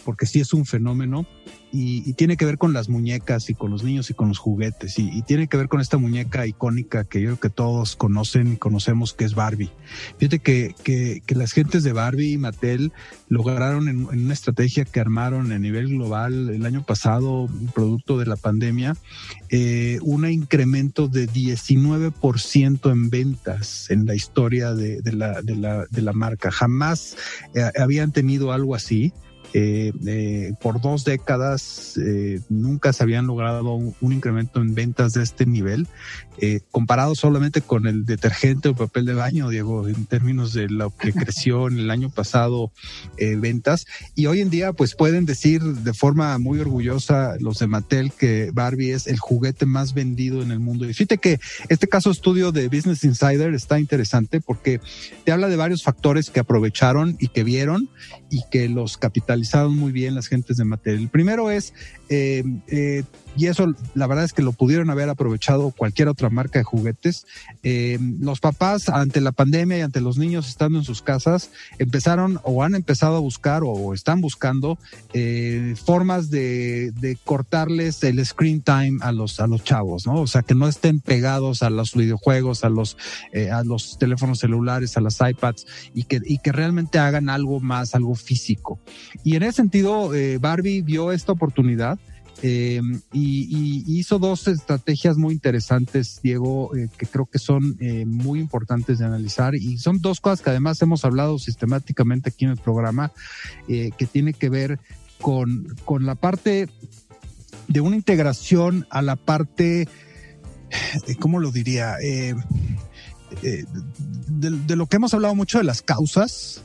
porque sí es un fenómeno y, tiene que ver con las muñecas y con los niños y con los juguetes y, tiene que ver con esta muñeca icónica que yo creo que todos conocen y conocemos que es Barbie. Fíjate que, que, que las gentes de Barbie y Mattel lograron en, una estrategia que armaron a nivel global el año pasado, producto de la pandemia, eh, un incremento de 19% en ventas en la historia de, de, la, de, la, de la marca. Jamás eh, habían tenido algo así. Eh, eh, por dos décadas eh, nunca se habían logrado un, incremento en ventas de este nivel, comparado solamente con el detergente o papel de baño, Diego, en términos de lo que creció en el año pasado ventas. Y hoy en día, pues pueden decir de forma muy orgullosa los de Mattel que Barbie es el juguete más vendido en el mundo. Y fíjate que este caso estudio de Business Insider está interesante porque te habla de varios factores que aprovecharon y que vieron y que los capitalizaron muy bien las gentes de Mattel. El primero es eh, eh, y eso la verdad es que lo pudieron haber aprovechado cualquier otra marca de juguetes. Eh, los papás ante la pandemia y ante los niños estando en sus casas empezaron o han empezado a buscar o están buscando eh, formas de, cortarles el screen time a los a los chavos, ¿no? O sea que no estén pegados a los videojuegos, a los eh, a los teléfonos celulares, a las iPads y que y que realmente hagan algo más, algo físico. Y en ese sentido Barbie vio esta oportunidad eh, y, hizo dos estrategias muy interesantes, Diego, eh, que creo que son eh, muy importantes de analizar y son dos cosas que además hemos hablado sistemáticamente aquí en el programa, que tiene que ver con, con la parte de una integración a la parte, ¿cómo lo diría? de, lo que hemos hablado mucho de las causas,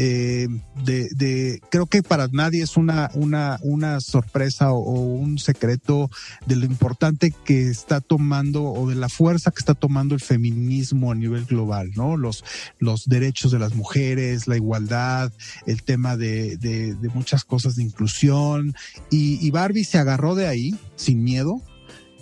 eh, de, creo que para nadie es una, una, una sorpresa o, un secreto de lo importante que está tomando o de la fuerza que está tomando el feminismo a nivel global, ¿no? Los, los derechos de las mujeres, la igualdad, el tema de, de, muchas cosas de inclusión y, y Barbie se agarró de ahí sin miedo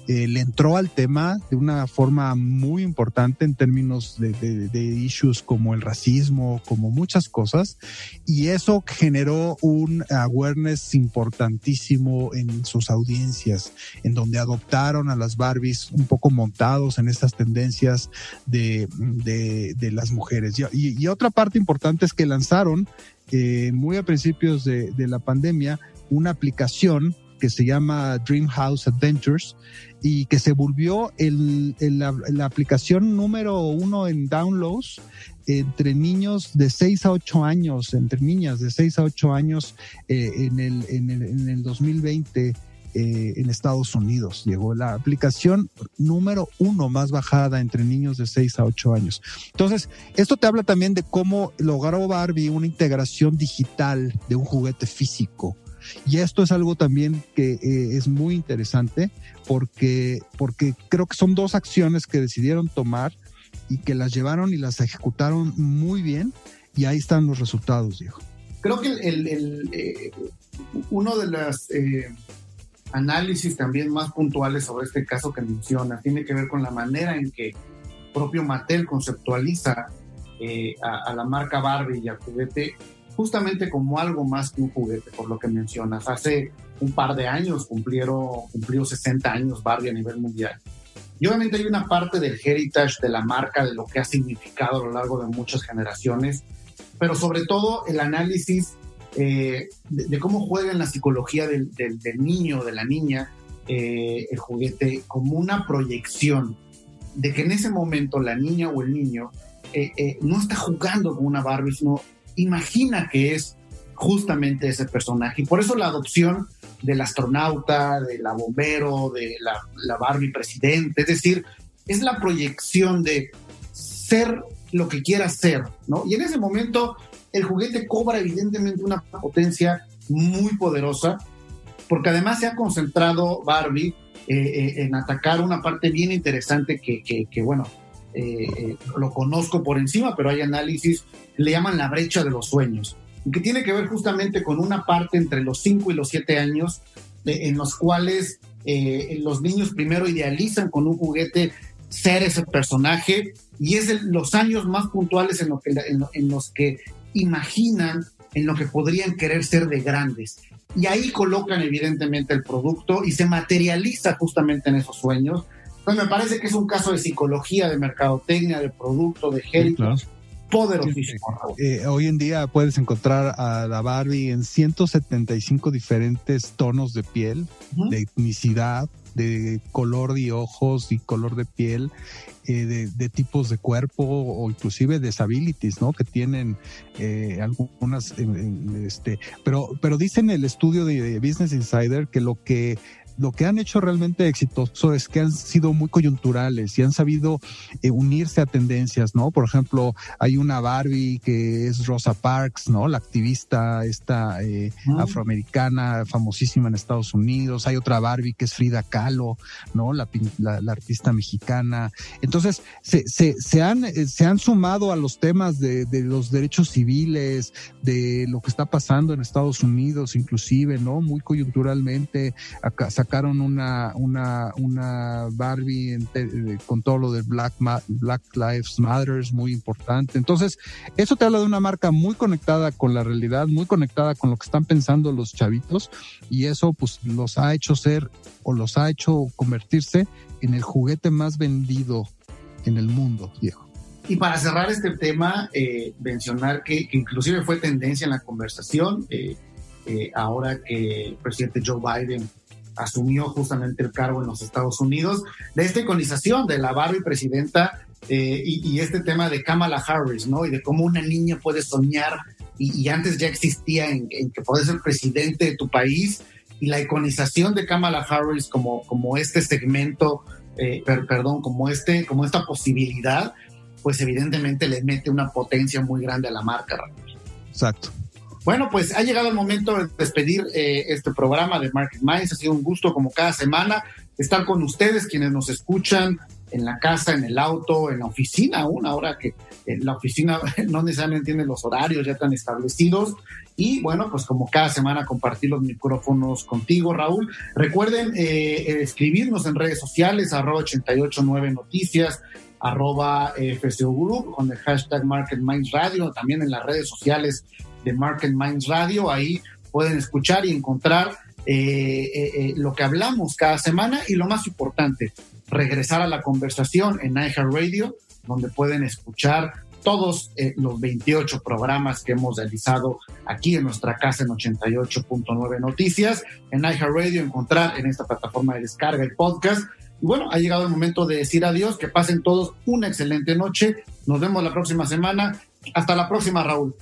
eh, le entró al tema de una forma muy importante en términos de, de, issues como el racismo, como muchas cosas, y eso generó un awareness importantísimo en sus audiencias, en donde adoptaron a las Barbies un poco montados en estas tendencias de, de las mujeres. Y, y, otra parte importante es que lanzaron eh, muy a principios de, de la pandemia una aplicación que se llama Dream House Adventures y que se volvió la, aplicación número uno en downloads entre niños de 6 a 8 años, entre niñas de 6 a 8 años eh, en, el, en, el, en el 2020 eh, en Estados Unidos. Llegó la aplicación número uno más bajada entre niños de 6 a 8 años. Entonces, esto te habla también de cómo logró Barbie una integración digital de un juguete físico y esto es algo también que eh, es muy interesante porque, porque creo que son dos acciones que decidieron tomar y que las llevaron y las ejecutaron muy bien y ahí están los resultados, Diego. Creo que el, eh, uno de los eh, análisis también más puntuales sobre este caso que menciona tiene que ver con la manera en que propio Mattel conceptualiza a, a, la marca Barbie y al juguete justamente como algo más que un juguete, por lo que mencionas. Hace un par de años cumplieron, cumplió 60 años Barbie a nivel mundial. Y obviamente hay una parte del heritage de la marca, de lo que ha significado a lo largo de muchas generaciones, pero sobre todo el análisis eh, de, cómo juega en la psicología del, del, niño, de la niña, eh, el juguete como una proyección de que en ese momento la niña o el niño eh, no está jugando con una Barbie, sino imagina que es justamente ese personaje. Y por eso la adopción del astronauta, de la bombero, de la, Barbie presidente, es decir, es la proyección de ser lo que quiera ser, ¿no? Y en ese momento el juguete cobra evidentemente una potencia muy poderosa, porque además se ha concentrado Barbie eh, eh, en atacar una parte bien interesante que, que bueno, eh, eh, lo conozco por encima, pero hay análisis, le llaman la brecha de los sueños, que tiene que ver justamente con una parte entre los 5 y los 7 años, en los cuales eh, los niños primero idealizan con un juguete ser ese personaje y es los años más puntuales en, lo que, en, los que imaginan en lo que podrían querer ser de grandes. y ahí colocan evidentemente el producto y se materializa justamente en esos sueños. Entonces me parece que es un caso de psicología, de mercadotecnia, de producto, de géneros. Poderosísimo. Eh, hoy en día puedes encontrar a la Barbie en 175 diferentes tonos de piel, de etnicidad, de color de ojos y color de piel, eh, de, tipos de cuerpo o inclusive disabilities, ¿no? Que tienen eh, algunas, este, pero, pero dicen el estudio de Business Insider que lo que lo que han hecho realmente exitoso es que han sido muy coyunturales y han sabido eh, unirse a tendencias, ¿no? Por ejemplo, hay una Barbie que es Rosa Parks, ¿no? La activista esta eh, ah. afroamericana famosísima en Estados Unidos. Hay otra Barbie que es Frida Kahlo, ¿no? La, artista mexicana. Entonces, se, se, han, eh, se han sumado a los temas de, de los derechos civiles, de lo que está pasando en Estados Unidos, inclusive, ¿no? Muy coyunturalmente. Acá, sacaron una, una, una Barbie con todo lo de Black, Black Lives Matters, muy importante. Entonces, eso te habla de una marca muy conectada con la realidad, muy conectada con lo que están pensando los chavitos, y eso pues los ha hecho ser o los ha hecho convertirse en el juguete más vendido en el mundo, viejo. Y para cerrar este tema, eh, mencionar que, inclusive fue tendencia en la conversación, eh, eh, ahora que el presidente Joe Biden asumió justamente el cargo en los Estados Unidos, de esta iconización de la Barbie presidenta eh, y, este tema de Kamala Harris, ¿no? Y de cómo una niña puede soñar y, antes ya existía en, que puede ser presidente de tu país y la iconización de Kamala Harris como, como este segmento, eh, perdón, como, este, como esta posibilidad, pues evidentemente le mete una potencia muy grande a la marca. Exacto. Bueno, pues ha llegado el momento de despedir eh, este programa de Market Minds. Ha sido un gusto como cada semana estar con ustedes, quienes nos escuchan en la casa, en el auto, en la oficina aún, ahora que en la oficina *laughs* no necesariamente tiene los horarios ya tan establecidos. Y bueno, pues como cada semana compartir los micrófonos contigo, Raúl. Recuerden eh, escribirnos en redes sociales, arroba 889 noticias, arroba eh, Group, con el hashtag Market Minds Radio, también en las redes sociales de Market Minds Radio. Ahí pueden escuchar y encontrar eh, eh, eh, lo que hablamos cada semana y lo más importante, regresar a la conversación en Radio, donde pueden escuchar todos los 28 programas que hemos realizado aquí en nuestra casa en 88.9 Noticias, en Radio encontrar en esta plataforma de descarga el podcast. Y bueno, ha llegado el momento de decir adiós, que pasen todos una excelente noche. Nos vemos la próxima semana. Hasta la próxima, Raúl.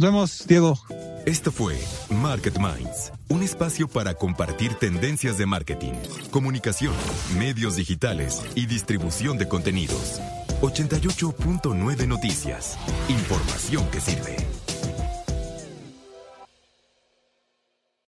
Nos vemos, Diego. Esto fue Market Minds, un espacio para compartir tendencias de marketing, comunicación, medios digitales y distribución de contenidos. 88.9 Noticias. Información que sirve.